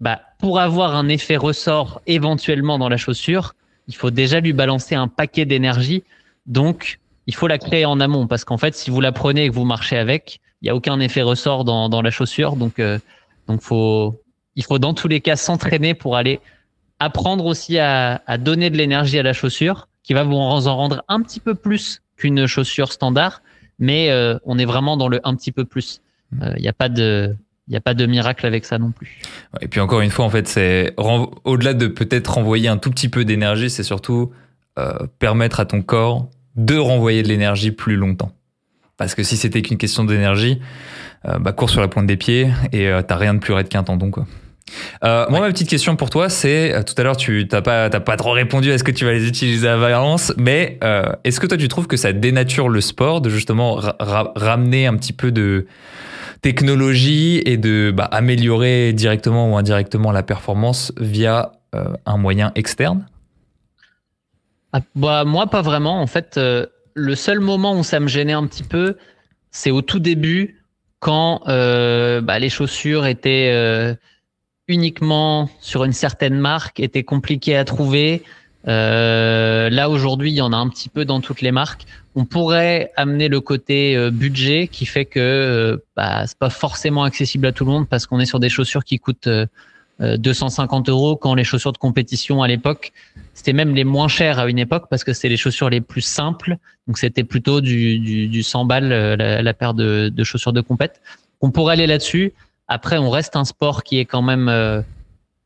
bah, pour avoir un effet ressort éventuellement dans la chaussure, il faut déjà lui balancer un paquet d'énergie. Donc, il faut la créer en amont parce qu'en fait, si vous la prenez et que vous marchez avec, il n'y a aucun effet ressort dans, dans la chaussure. Donc, euh, donc faut, il faut dans tous les cas s'entraîner pour aller apprendre aussi à, à donner de l'énergie à la chaussure qui va vous en rendre un petit peu plus qu'une chaussure standard, mais euh, on est vraiment dans le un petit peu plus. Il euh, n'y a pas de il n'y a pas de miracle avec ça non plus. Et puis encore une fois, en fait, c'est au-delà de peut-être renvoyer un tout petit peu d'énergie, c'est surtout euh, permettre à ton corps de renvoyer de l'énergie plus longtemps. Parce que si c'était qu'une question d'énergie, bah, cours sur la pointe des pieds et t'as rien de plus raide qu'un tendon, quoi. Euh, moi, ma petite question pour toi, c'est euh, tout à l'heure, tu n'as pas, pas trop répondu à ce que tu vas les utiliser à Valence, mais euh, est-ce que toi, tu trouves que ça dénature le sport de justement ramener un petit peu de technologie et de bah, améliorer directement ou indirectement la performance via un moyen externe? Ah, bah, Moi, pas vraiment. En fait, le seul moment où ça me gênait un petit peu, c'est au tout début, quand bah, les chaussures étaient uniquement sur une certaine marque était compliqué à trouver. Euh, là aujourd'hui, il y en a un petit peu dans toutes les marques. On pourrait amener le côté euh, budget qui fait que euh, bah, c'est pas forcément accessible à tout le monde parce qu'on est sur des chaussures qui coûtent 250 euros quand les chaussures de compétition à l'époque c'était même les moins chères à une époque parce que c'est les chaussures les plus simples donc c'était plutôt du, du, du 100 balles la, la paire de, de chaussures de compète. On pourrait aller là-dessus. Après, on reste un sport qui est quand même euh,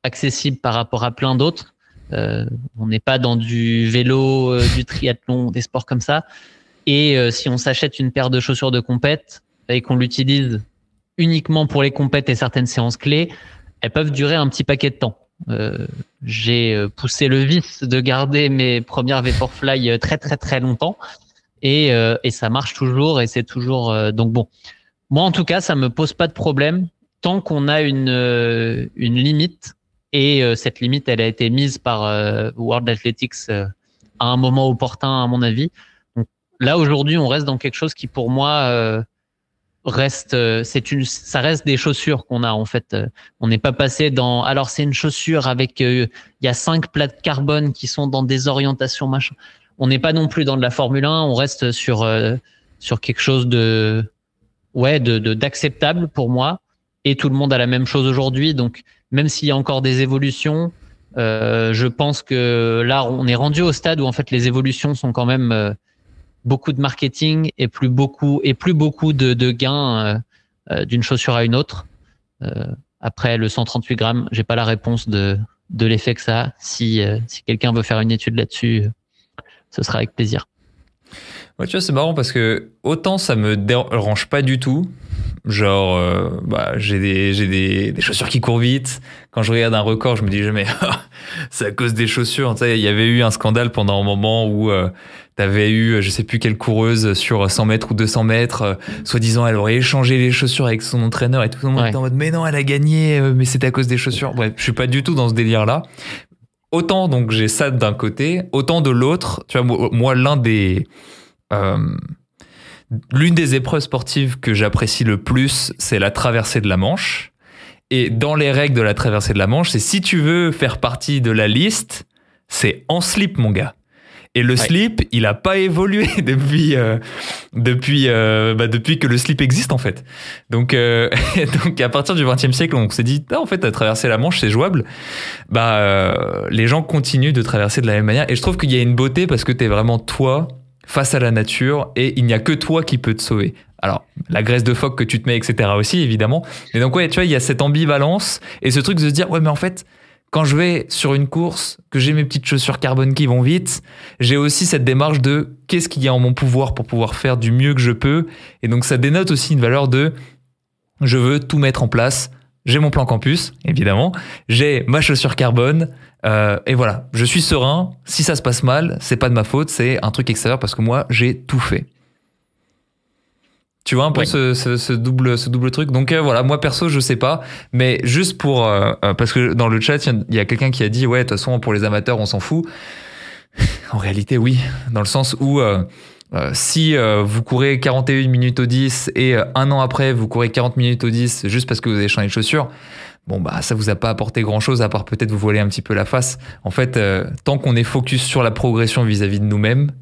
accessible par rapport à plein d'autres. Euh, on n'est pas dans du vélo, euh, du triathlon, des sports comme ça. Et si on s'achète une paire de chaussures de compète et qu'on l'utilise uniquement pour les compètes et certaines séances clés, elles peuvent durer un petit paquet de temps. J'ai poussé le vice de garder mes premières Vaporfly très très très longtemps et, et ça marche toujours et c'est toujours donc bon. Moi en tout cas, ça me pose pas de problème tant qu'on a une, euh, une limite, et euh, cette limite, elle a été mise par euh, World Athletics à un moment opportun, à mon avis. Donc, là, aujourd'hui, on reste dans quelque chose qui, pour moi, reste, c'est une, ça reste des chaussures qu'on a en fait. On n'est pas passé dans. Alors c'est une chaussure avec, il y a cinq plates carbone qui sont dans des orientations machin. On n'est pas non plus dans de la Formule 1. On reste sur sur quelque chose de, ouais, de d'acceptable pour moi et tout le monde a la même chose aujourd'hui. Donc, même s'il y a encore des évolutions, euh, je pense que là, on est rendu au stade où en fait les évolutions sont quand même euh, beaucoup de marketing et plus beaucoup et plus beaucoup de, gains euh, d'une chaussure à une autre. Après le 138 grammes, j'ai pas la réponse de, de l'effet que ça a. Si, si quelqu'un veut faire une étude là-dessus, ce sera avec plaisir. Ouais, tu vois, c'est marrant parce que autant ça me dérange pas du tout, Genre, euh, bah, j'ai des, j'ai des, des, chaussures qui courent vite. Quand je regarde un record, je me dis jamais, c'est à cause des chaussures. Tu sais, il y avait eu un scandale pendant un moment où euh, tu avais eu, je sais plus quelle coureuse sur 100 mètres ou 200 mètres, euh, soi-disant, elle aurait échangé les chaussures avec son entraîneur et tout le monde était en mode, mais non, elle a gagné, euh, mais c'était à cause des chaussures. Bref, je suis pas du tout dans ce délire-là. Autant donc j'ai ça d'un côté, autant de l'autre. Tu vois, moi, l'un des L'une des épreuves sportives que j'apprécie le plus, c'est la traversée de la Manche. Et dans les règles de la traversée de la Manche, c'est si tu veux faire partie de la liste, c'est en slip, mon gars. Et le slip, il a pas évolué depuis euh, depuis euh, bah, depuis que le slip existe en fait. Donc euh, donc à partir du XXe siècle, on s'est dit ah, en fait à traverser la Manche c'est jouable. Bah les gens continuent de traverser de la même manière et je trouve qu'il y a une beauté parce que tu es vraiment toi face à la nature et il n'y a que toi qui peux te sauver. Alors, la graisse de phoque que tu te mets, etc. aussi, évidemment. Mais donc, ouais, tu vois, il y a cette ambivalence et ce truc de se dire, ouais, mais en fait, quand je vais sur une course, que j'ai mes petites chaussures carbone qui vont vite, j'ai aussi cette démarche de qu'est-ce qu'il y a en mon pouvoir pour pouvoir faire du mieux que je peux. Et donc ça dénote aussi une valeur de je veux tout mettre en place. J'ai mon plan campus, évidemment. J'ai ma chaussure carbone. Euh, et voilà, je suis serein. Si ça se passe mal, c'est pas de ma faute, c'est un truc extérieur parce que moi, j'ai tout fait. Tu vois un peu ce, double, ce double truc. Donc euh, voilà, moi perso, je sais pas. Mais juste pour. Euh, euh, parce que dans le chat, il y a, quelqu'un qui a dit Ouais, de toute façon, pour les amateurs, on s'en fout. En réalité, oui. Dans le sens où. si vous courez 41 minutes au 10 et un an après vous courez 40 minutes au 10 juste parce que vous avez changé de chaussures, bon bah ça vous a pas apporté grand chose à part peut-être vous voiler un petit peu la face. En fait, tant qu'on est focus sur la progression vis-à-vis -vis de nous-mêmes,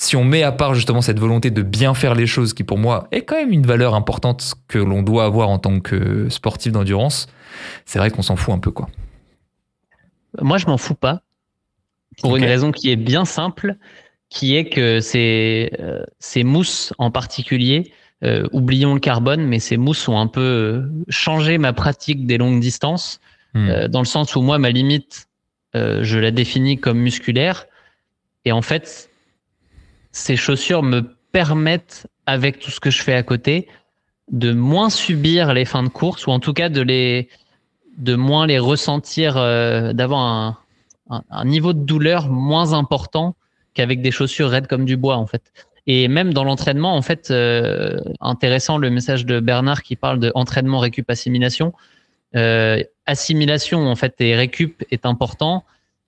si on met à part justement cette volonté de bien faire les choses, qui pour moi est quand même une valeur importante que l'on doit avoir en tant que sportif d'endurance, c'est vrai qu'on s'en fout un peu quoi. Moi, je m'en fous pas, pour une raison qui est bien simple, qui est que ces, euh, ces mousses en particulier, euh, oublions le carbone, mais ces mousses ont un peu euh, changé ma pratique des longues distances, hmm. dans le sens où moi, ma limite, je la définis comme musculaire. Et en fait, ces chaussures me permettent, avec tout ce que je fais à côté, de moins subir les fins de course ou en tout cas de les de moins les ressentir, euh, d'avoir un, un, niveau de douleur moins important qu'avec des chaussures raides comme du bois en fait. Et même dans l'entraînement, en fait, euh, intéressant le message de Bernard qui parle de entraînement, récup, assimilation. Euh, assimilation en fait et récup est important.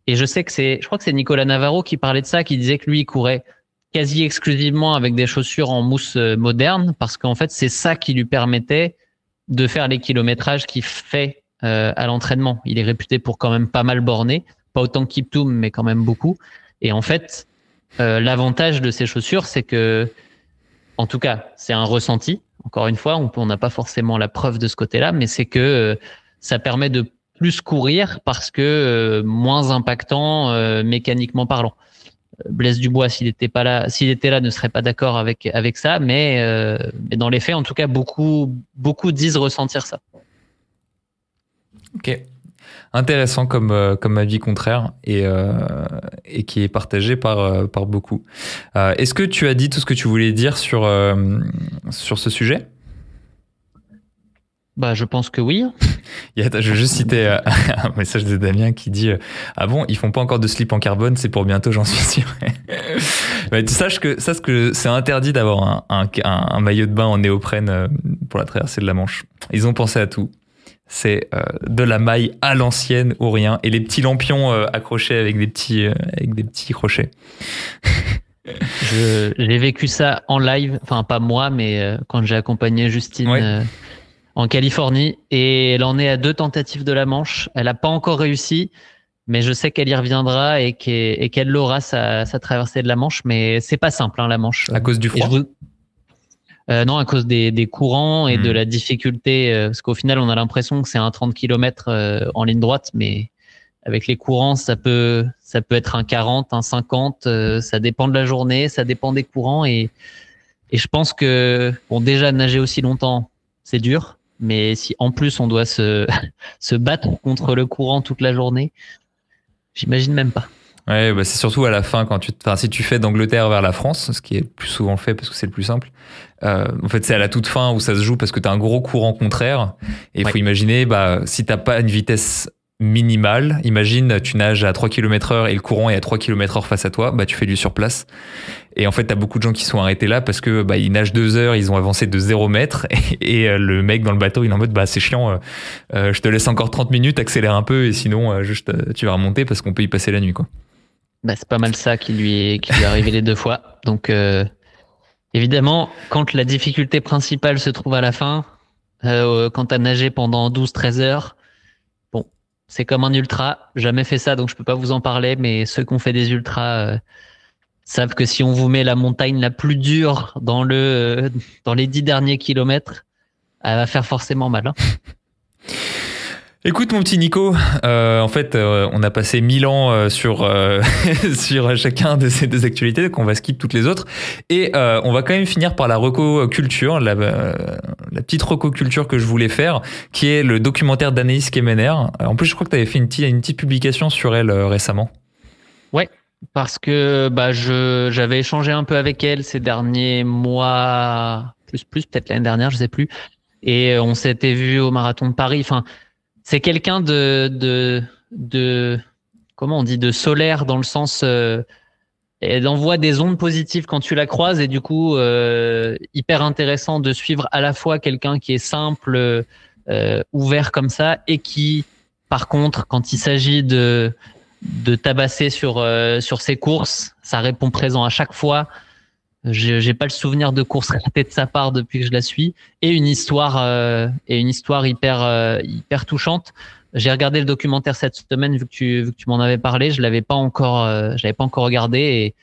Et je sais que c'est, je crois que c'est Nicolas Navarro qui parlait de ça, qui disait que lui il courait quasi exclusivement avec des chaussures en mousse euh, moderne parce qu'en fait c'est ça qui lui permettait de faire les kilométrages qu'il fait euh, à l'entraînement. Il est réputé pour quand même pas mal borner, pas autant que Kiptoum mais quand même beaucoup. Et en fait, euh, l'avantage de ces chaussures, c'est que, en tout cas, c'est un ressenti. Encore une fois, on n'a pas forcément la preuve de ce côté-là, mais c'est que ça permet de plus courir parce que moins impactant mécaniquement parlant. Blaise Dubois, s'il était pas là, s'il était là, ne serait pas d'accord avec avec ça, mais, euh, mais dans les faits, en tout cas, beaucoup beaucoup disent ressentir ça. Ok, intéressant comme euh, comme avis contraire et euh, et qui est partagé par par beaucoup. Est-ce que tu as dit tout ce que tu voulais dire sur sur ce sujet? Bah, je pense que oui. je vais juste citer euh, un message de Damien qui dit euh, Ah bon, ils font pas encore de slip en carbone, c'est pour bientôt, j'en suis sûr. Mais tu saches que c'est interdit d'avoir un, un, maillot de bain en néoprène euh, pour la traversée de la Manche. Ils ont pensé à tout. C'est de la maille à l'ancienne ou rien et les petits lampions accrochés avec des petits, avec des petits crochets. J'ai vécu ça en live, enfin pas moi, mais quand j'ai accompagné Justine en Californie et elle en est à deux tentatives de la Manche. Elle n'a pas encore réussi, mais je sais qu'elle y reviendra et qu'elle l'aura sa, traversée de la Manche. Mais c'est pas simple hein, la Manche. À cause du froid? Euh, non, à cause des, courants et de hmm. la difficulté, euh, parce qu'au final, on a l'impression que c'est un 30 km euh, en ligne droite, mais avec les courants, ça peut, ça peut être un 40, un 50, ça dépend de la journée, ça dépend des courants et, et je pense que, bon, déjà nager aussi longtemps, c'est dur. Mais si en plus on doit se, se battre contre le courant toute la journée, j'imagine même pas. Ouais, bah c'est surtout à la fin quand tu, enfin, si tu fais d'Angleterre vers la France, ce qui est plus souvent fait parce que c'est le plus simple. Euh, en fait, c'est à la toute fin où ça se joue parce que tu as un gros courant contraire. Et il faut imaginer, bah, si t'as pas une vitesse minimale, imagine, tu nages à 3 km heure et le courant est à 3 km heure face à toi, bah, tu fais du surplace. Et en fait, t'as beaucoup de gens qui sont arrêtés là parce que bah, ils nagent deux heures, ils ont avancé de 0 mètre et, euh, le mec dans le bateau, il est en mode bah c'est chiant, euh, euh, je te laisse encore 30 minutes, accélère un peu et sinon juste tu vas remonter parce qu'on peut y passer la nuit quoi. Bah, c'est pas mal ça qui lui est, qui lui est arrivé les deux fois. Donc évidemment, quand la difficulté principale se trouve à la fin, quand t'as nagé pendant 12-13 heures, bon, c'est comme un ultra. Jamais fait ça, donc je peux pas vous en parler, mais ceux qui ont fait des ultras savent que si on vous met la montagne la plus dure dans le dans les dix derniers kilomètres, elle va faire forcément mal. Hein. Écoute mon petit Nico, euh, en fait euh, on a passé mille ans euh, sur, sur chacun de ces deux actualités, donc on va skip toutes les autres. Et on va quand même finir par la reco culture, la, la petite reco culture que je voulais faire, qui est le documentaire d'Anaïs Kemener. En plus je crois que tu avais fait une petite, une petite publication sur elle récemment. Ouais, parce que bah, j'avais échangé un peu avec elle ces derniers mois, plus plus peut-être l'année dernière, je sais plus. Et on s'était vu au marathon de Paris. Enfin, c'est quelqu'un de, de, de, comment on dit, de solaire dans le sens, euh, elle envoie des ondes positives quand tu la croises et du coup, euh, hyper intéressant de suivre à la fois quelqu'un qui est simple, euh, ouvert comme ça et qui, par contre, quand il s'agit de, de tabasser sur, euh, sur ses courses, ça répond présent à chaque fois. J'ai pas le souvenir de course ratée de sa part depuis que je la suis et une histoire euh, et une histoire hyper euh, hyper touchante. J'ai regardé le documentaire cette semaine vu que tu vu que tu m'en avais parlé, je l'avais pas encore euh, l'avais pas encore regardé et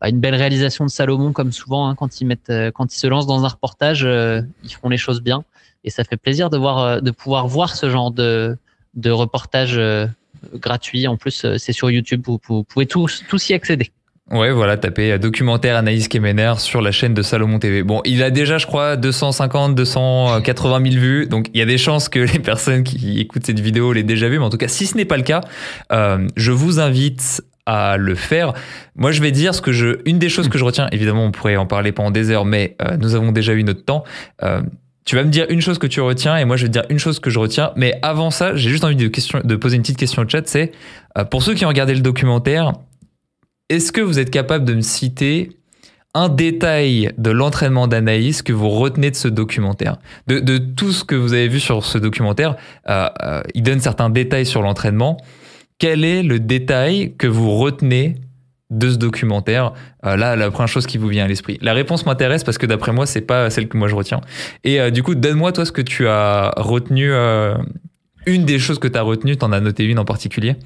bah, une belle réalisation de Salomon comme souvent hein, quand ils mettent quand ils se lancent dans un reportage, ils font les choses bien et ça fait plaisir de voir de pouvoir voir ce genre de de reportage gratuit. En plus, c'est sur YouTube, vous, vous pouvez tous tous y accéder. Ouais, voilà, tapez documentaire Anaïs Kemener sur la chaîne de Salomon TV. Bon, il a déjà, je crois, 250, 280 000 vues, donc il y a des chances que les personnes qui écoutent cette vidéo l'aient déjà vu, mais en tout cas, si ce n'est pas le cas, euh, je vous invite à le faire. Moi, je vais dire ce que je, une des choses que je retiens, évidemment, on pourrait en parler pendant des heures, mais euh, nous avons déjà eu notre temps. Euh, tu vas me dire une chose que tu retiens et moi je vais te dire une chose que je retiens. Mais avant ça, j'ai juste envie de poser une petite question au chat. C'est pour ceux qui ont regardé le documentaire, est-ce que vous êtes capable de me citer un détail de l'entraînement d'Anaïs que vous retenez de ce documentaire de, tout ce que vous avez vu sur ce documentaire, euh, euh, il donne certains détails sur l'entraînement. Quel est le détail que vous retenez de ce documentaire? Euh, Là, la première chose qui vous vient à l'esprit. La réponse m'intéresse parce que d'après moi, c'est pas celle que moi je retiens. Et du coup, donne-moi toi ce que tu as retenu. une des choses que tu as retenues, tu en as noté une en particulier?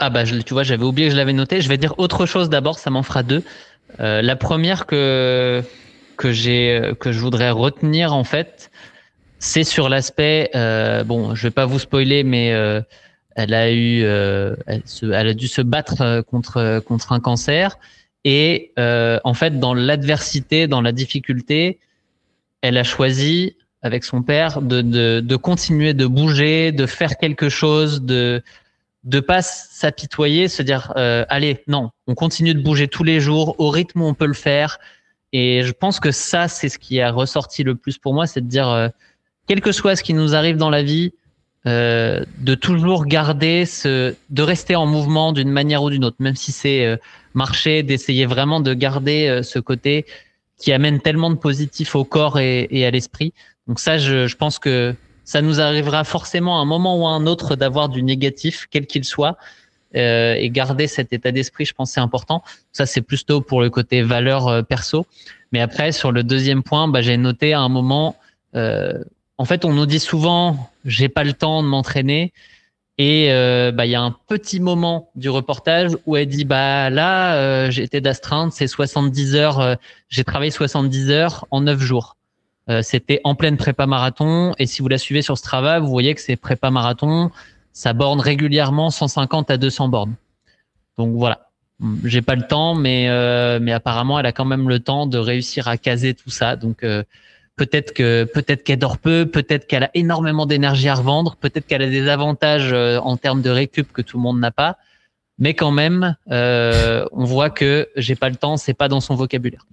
Ah bah tu vois, j'avais oublié que je l'avais noté. Je vais dire autre chose d'abord, ça m'en fera deux. Euh, la première que que j'ai que je voudrais retenir en fait, c'est sur l'aspect. Euh, bon, je vais pas vous spoiler, mais euh, elle a eu, elle, elle, a dû se battre contre contre un cancer et en fait dans l'adversité, dans la difficulté, elle a choisi avec son père de, de, de continuer de bouger, de faire quelque chose, de de pas s'apitoyer, se dire euh, allez non, on continue de bouger tous les jours au rythme où on peut le faire. Et je pense que ça, c'est ce qui a ressorti le plus pour moi, c'est de dire euh, quel que soit ce qui nous arrive dans la vie, euh, de toujours garder ce, de rester en mouvement d'une manière ou d'une autre, même si c'est marcher, d'essayer vraiment de garder ce côté qui amène tellement de positif au corps et, et à l'esprit. Donc ça, je, je pense que ça nous arrivera forcément à un moment ou à un autre d'avoir du négatif, quel qu'il soit. Euh, et garder cet état d'esprit, je pense, c'est important. Ça, c'est plutôt pour le côté valeur euh, perso. Mais après, sur le deuxième point, bah, j'ai noté à un moment, euh, en fait, on nous dit souvent, j'ai pas le temps de m'entraîner. Et euh, bah, il y a un petit moment du reportage où elle dit, bah là, euh, été d'astreinte, c'est 70 heures, j'ai travaillé 70 heures en 9 jours. Euh, c'était en pleine prépa marathon. Et si vous la suivez sur Strava, vous voyez que c'est prépa marathon. Ça borne régulièrement 150 à 200 bornes. Donc voilà. J'ai pas le temps, mais euh, mais apparemment elle a quand même le temps de réussir à caser tout ça. Donc euh, peut-être que peut-être qu'elle dort peu, peut-être qu'elle a énormément d'énergie à revendre, peut-être qu'elle a des avantages en termes de récup que tout le monde n'a pas. Mais quand même, on voit que j'ai pas le temps, c'est pas dans son vocabulaire.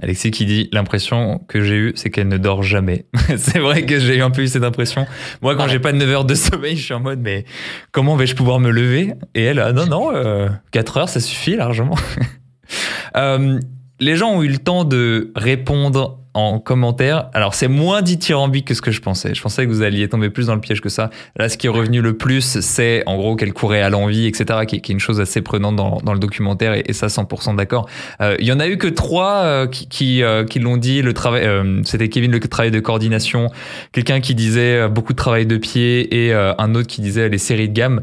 Alexis qui dit l'impression que j'ai eue, c'est qu'elle ne dort jamais. c'est vrai que j'ai eu un peu eu cette impression. Moi, quand j'ai pas de 9 heures de sommeil, je suis en mode, mais comment vais-je pouvoir me lever? Et elle, ah, non, non, 4 euh, heures, ça suffit largement. Euh, les gens ont eu le temps de répondre en commentaire. Alors, c'est moins dithyrambique que ce que je pensais. Je pensais que vous alliez tomber plus dans le piège que ça. Là, ce qui est revenu le plus, c'est en gros qu'elle courait à l'envie, etc., qui, est une chose assez prenante dans, le documentaire, et, ça, 100% d'accord. Euh, il y en a eu que trois euh, qui, euh, qui l'ont dit. Le travail, c'était Kevin, le travail de coordination, quelqu'un qui disait beaucoup de travail de pied, et un autre qui disait les séries de gamme.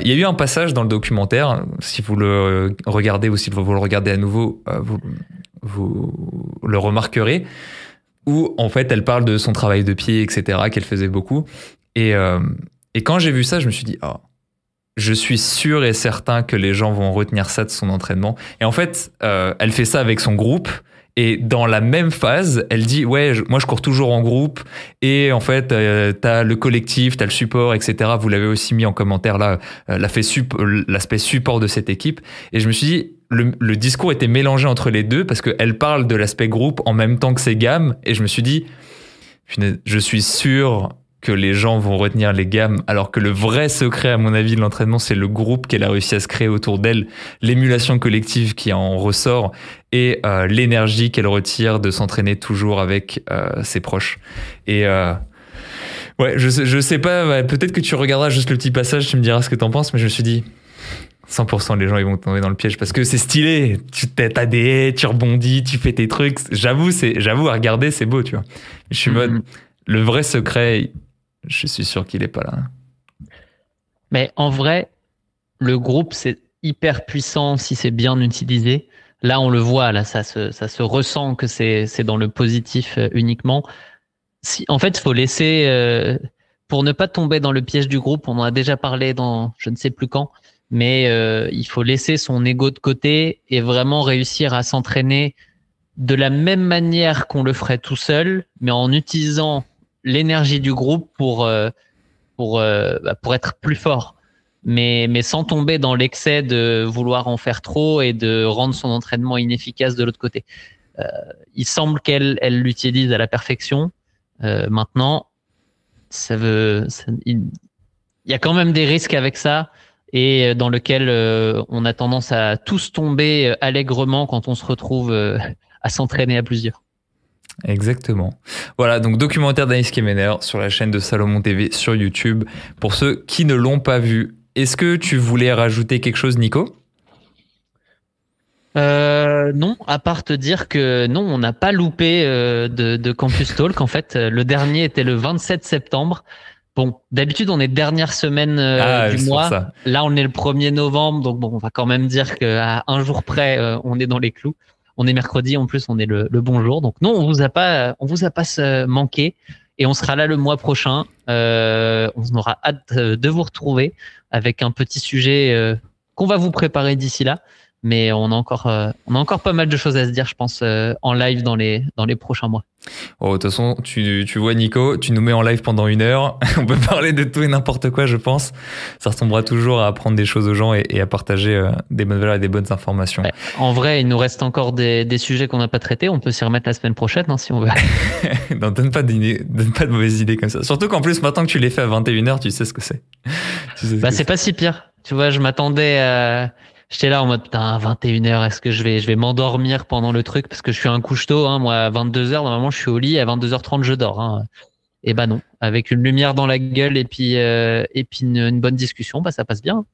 il y a eu un passage dans le documentaire, si vous le regardez ou si vous le regardez à nouveau, vous, vous le remarquerez où en fait elle parle de son travail de pied, etc., qu'elle faisait beaucoup. Et, euh, et quand j'ai vu ça, je me suis dit, oh, je suis sûr et certain que les gens vont retenir ça de son entraînement. Et en fait, euh, elle fait ça avec son groupe. Et dans la même phase, elle dit ouais, moi je cours toujours en groupe et en fait euh, t'as le collectif, t'as le support, etc. Vous l'avez aussi mis en commentaire là, euh, l'aspect support de cette équipe. Et je me suis dit le, discours était mélangé entre les deux parce qu'elle parle de l'aspect groupe en même temps que ses gammes et je me suis dit je suis sûr que les gens vont retenir les gammes, alors que le vrai secret, à mon avis, de l'entraînement, c'est le groupe qu'elle a réussi à se créer autour d'elle, l'émulation collective qui en ressort et euh, l'énergie qu'elle retire de s'entraîner toujours avec euh, ses proches. Et euh, ouais, je, je sais pas, peut-être que tu regarderas juste le petit passage, tu me diras ce que t'en penses, mais je me suis dit, 100% les gens ils vont tomber dans le piège parce que c'est stylé. Tu t'as des haies, tu rebondis, tu fais tes trucs. J'avoue, c'est, j'avoue à regarder, c'est beau, tu vois. Je suis mode, mm-hmm. le vrai secret, je suis sûr qu'il n'est pas là. Mais en vrai, le groupe, c'est hyper puissant si c'est bien utilisé. Là, on le voit, là, ça se, ça se ressent que c'est dans le positif euh, uniquement. Si, en fait, il faut laisser, euh, pour ne pas tomber dans le piège du groupe, on en a déjà parlé dans je ne sais plus quand, mais euh, il faut laisser son ego de côté et vraiment réussir à s'entraîner de la même manière qu'on le ferait tout seul, mais en utilisant l'énergie du groupe pour euh, pour euh, bah, pour être plus fort. Mais mais sans tomber dans l'excès de vouloir en faire trop et de rendre son entraînement inefficace de l'autre côté. Il semble qu'elle elle l'utilise à la perfection. Maintenant ça veut il, y a quand même des risques avec ça et dans lequel on a tendance à tous tomber allègrement quand on se retrouve à s'entraîner à plusieurs Exactement. Voilà, donc documentaire d'Anis Kemener sur la chaîne de Salomon TV sur YouTube. Pour ceux qui ne l'ont pas vu, est-ce que tu voulais rajouter quelque chose, Nico? Euh, non, à part te dire que non, on n'a pas loupé euh, de, Campus Talk. En fait, le dernier était le 27 septembre. Bon, d'habitude, on est dernière semaine euh, ah, du mois. Là, on est le 1er novembre, donc bon, on va quand même dire qu'à un jour près, on est dans les clous. On est mercredi, en plus, on est le, bon jour. Donc non, on vous a pas, on vous a pas manqué. Et on sera là le mois prochain. Euh, on aura hâte de vous retrouver avec un petit sujet euh, qu'on va vous préparer d'ici là mais on a encore, euh, on a encore pas mal de choses à se dire, je pense, euh, en live dans les, dans les prochains mois. Oh, de toute façon, tu, tu vois Nico, tu nous mets en live pendant une heure, on peut parler de tout et n'importe quoi, je pense. Ça ressemblera toujours à apprendre des choses aux gens et, à partager euh, des bonnes valeurs et des bonnes informations. En vrai, il nous reste encore des, des sujets qu'on n'a pas traités, on peut s'y remettre la semaine prochaine hein, si on veut. non, donne pas, donne pas de mauvaises idées comme ça. Surtout qu'en plus, maintenant que tu les fais à 21h, tu sais ce que c'est. Bah, c'est pas si pire. Tu vois, je m'attendais à J'étais là en mode putain 21h est-ce que je vais je vais m'endormir pendant le truc? Parce que je suis un couche tôt hein, moi à 22h normalement je suis au lit à 22h30 je dors hein. Et bah non, avec une lumière dans la gueule et puis euh, et puis une, bonne discussion, bah ça passe bien.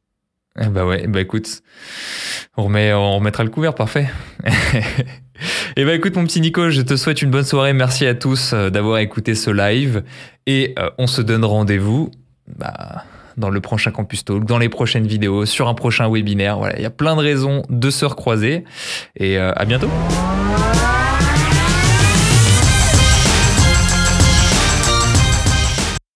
Eh bah ouais, bah écoute, on remet on remettra le couvert parfait. et eh bah écoute mon petit Nico, je te souhaite une bonne soirée, merci à tous euh, d'avoir écouté ce live et euh, on se donne rendez-vous bah dans le prochain Campus Talk, dans les prochaines vidéos, sur un prochain webinaire. Voilà, il y a plein de raisons de se recroiser. Et euh, à bientôt.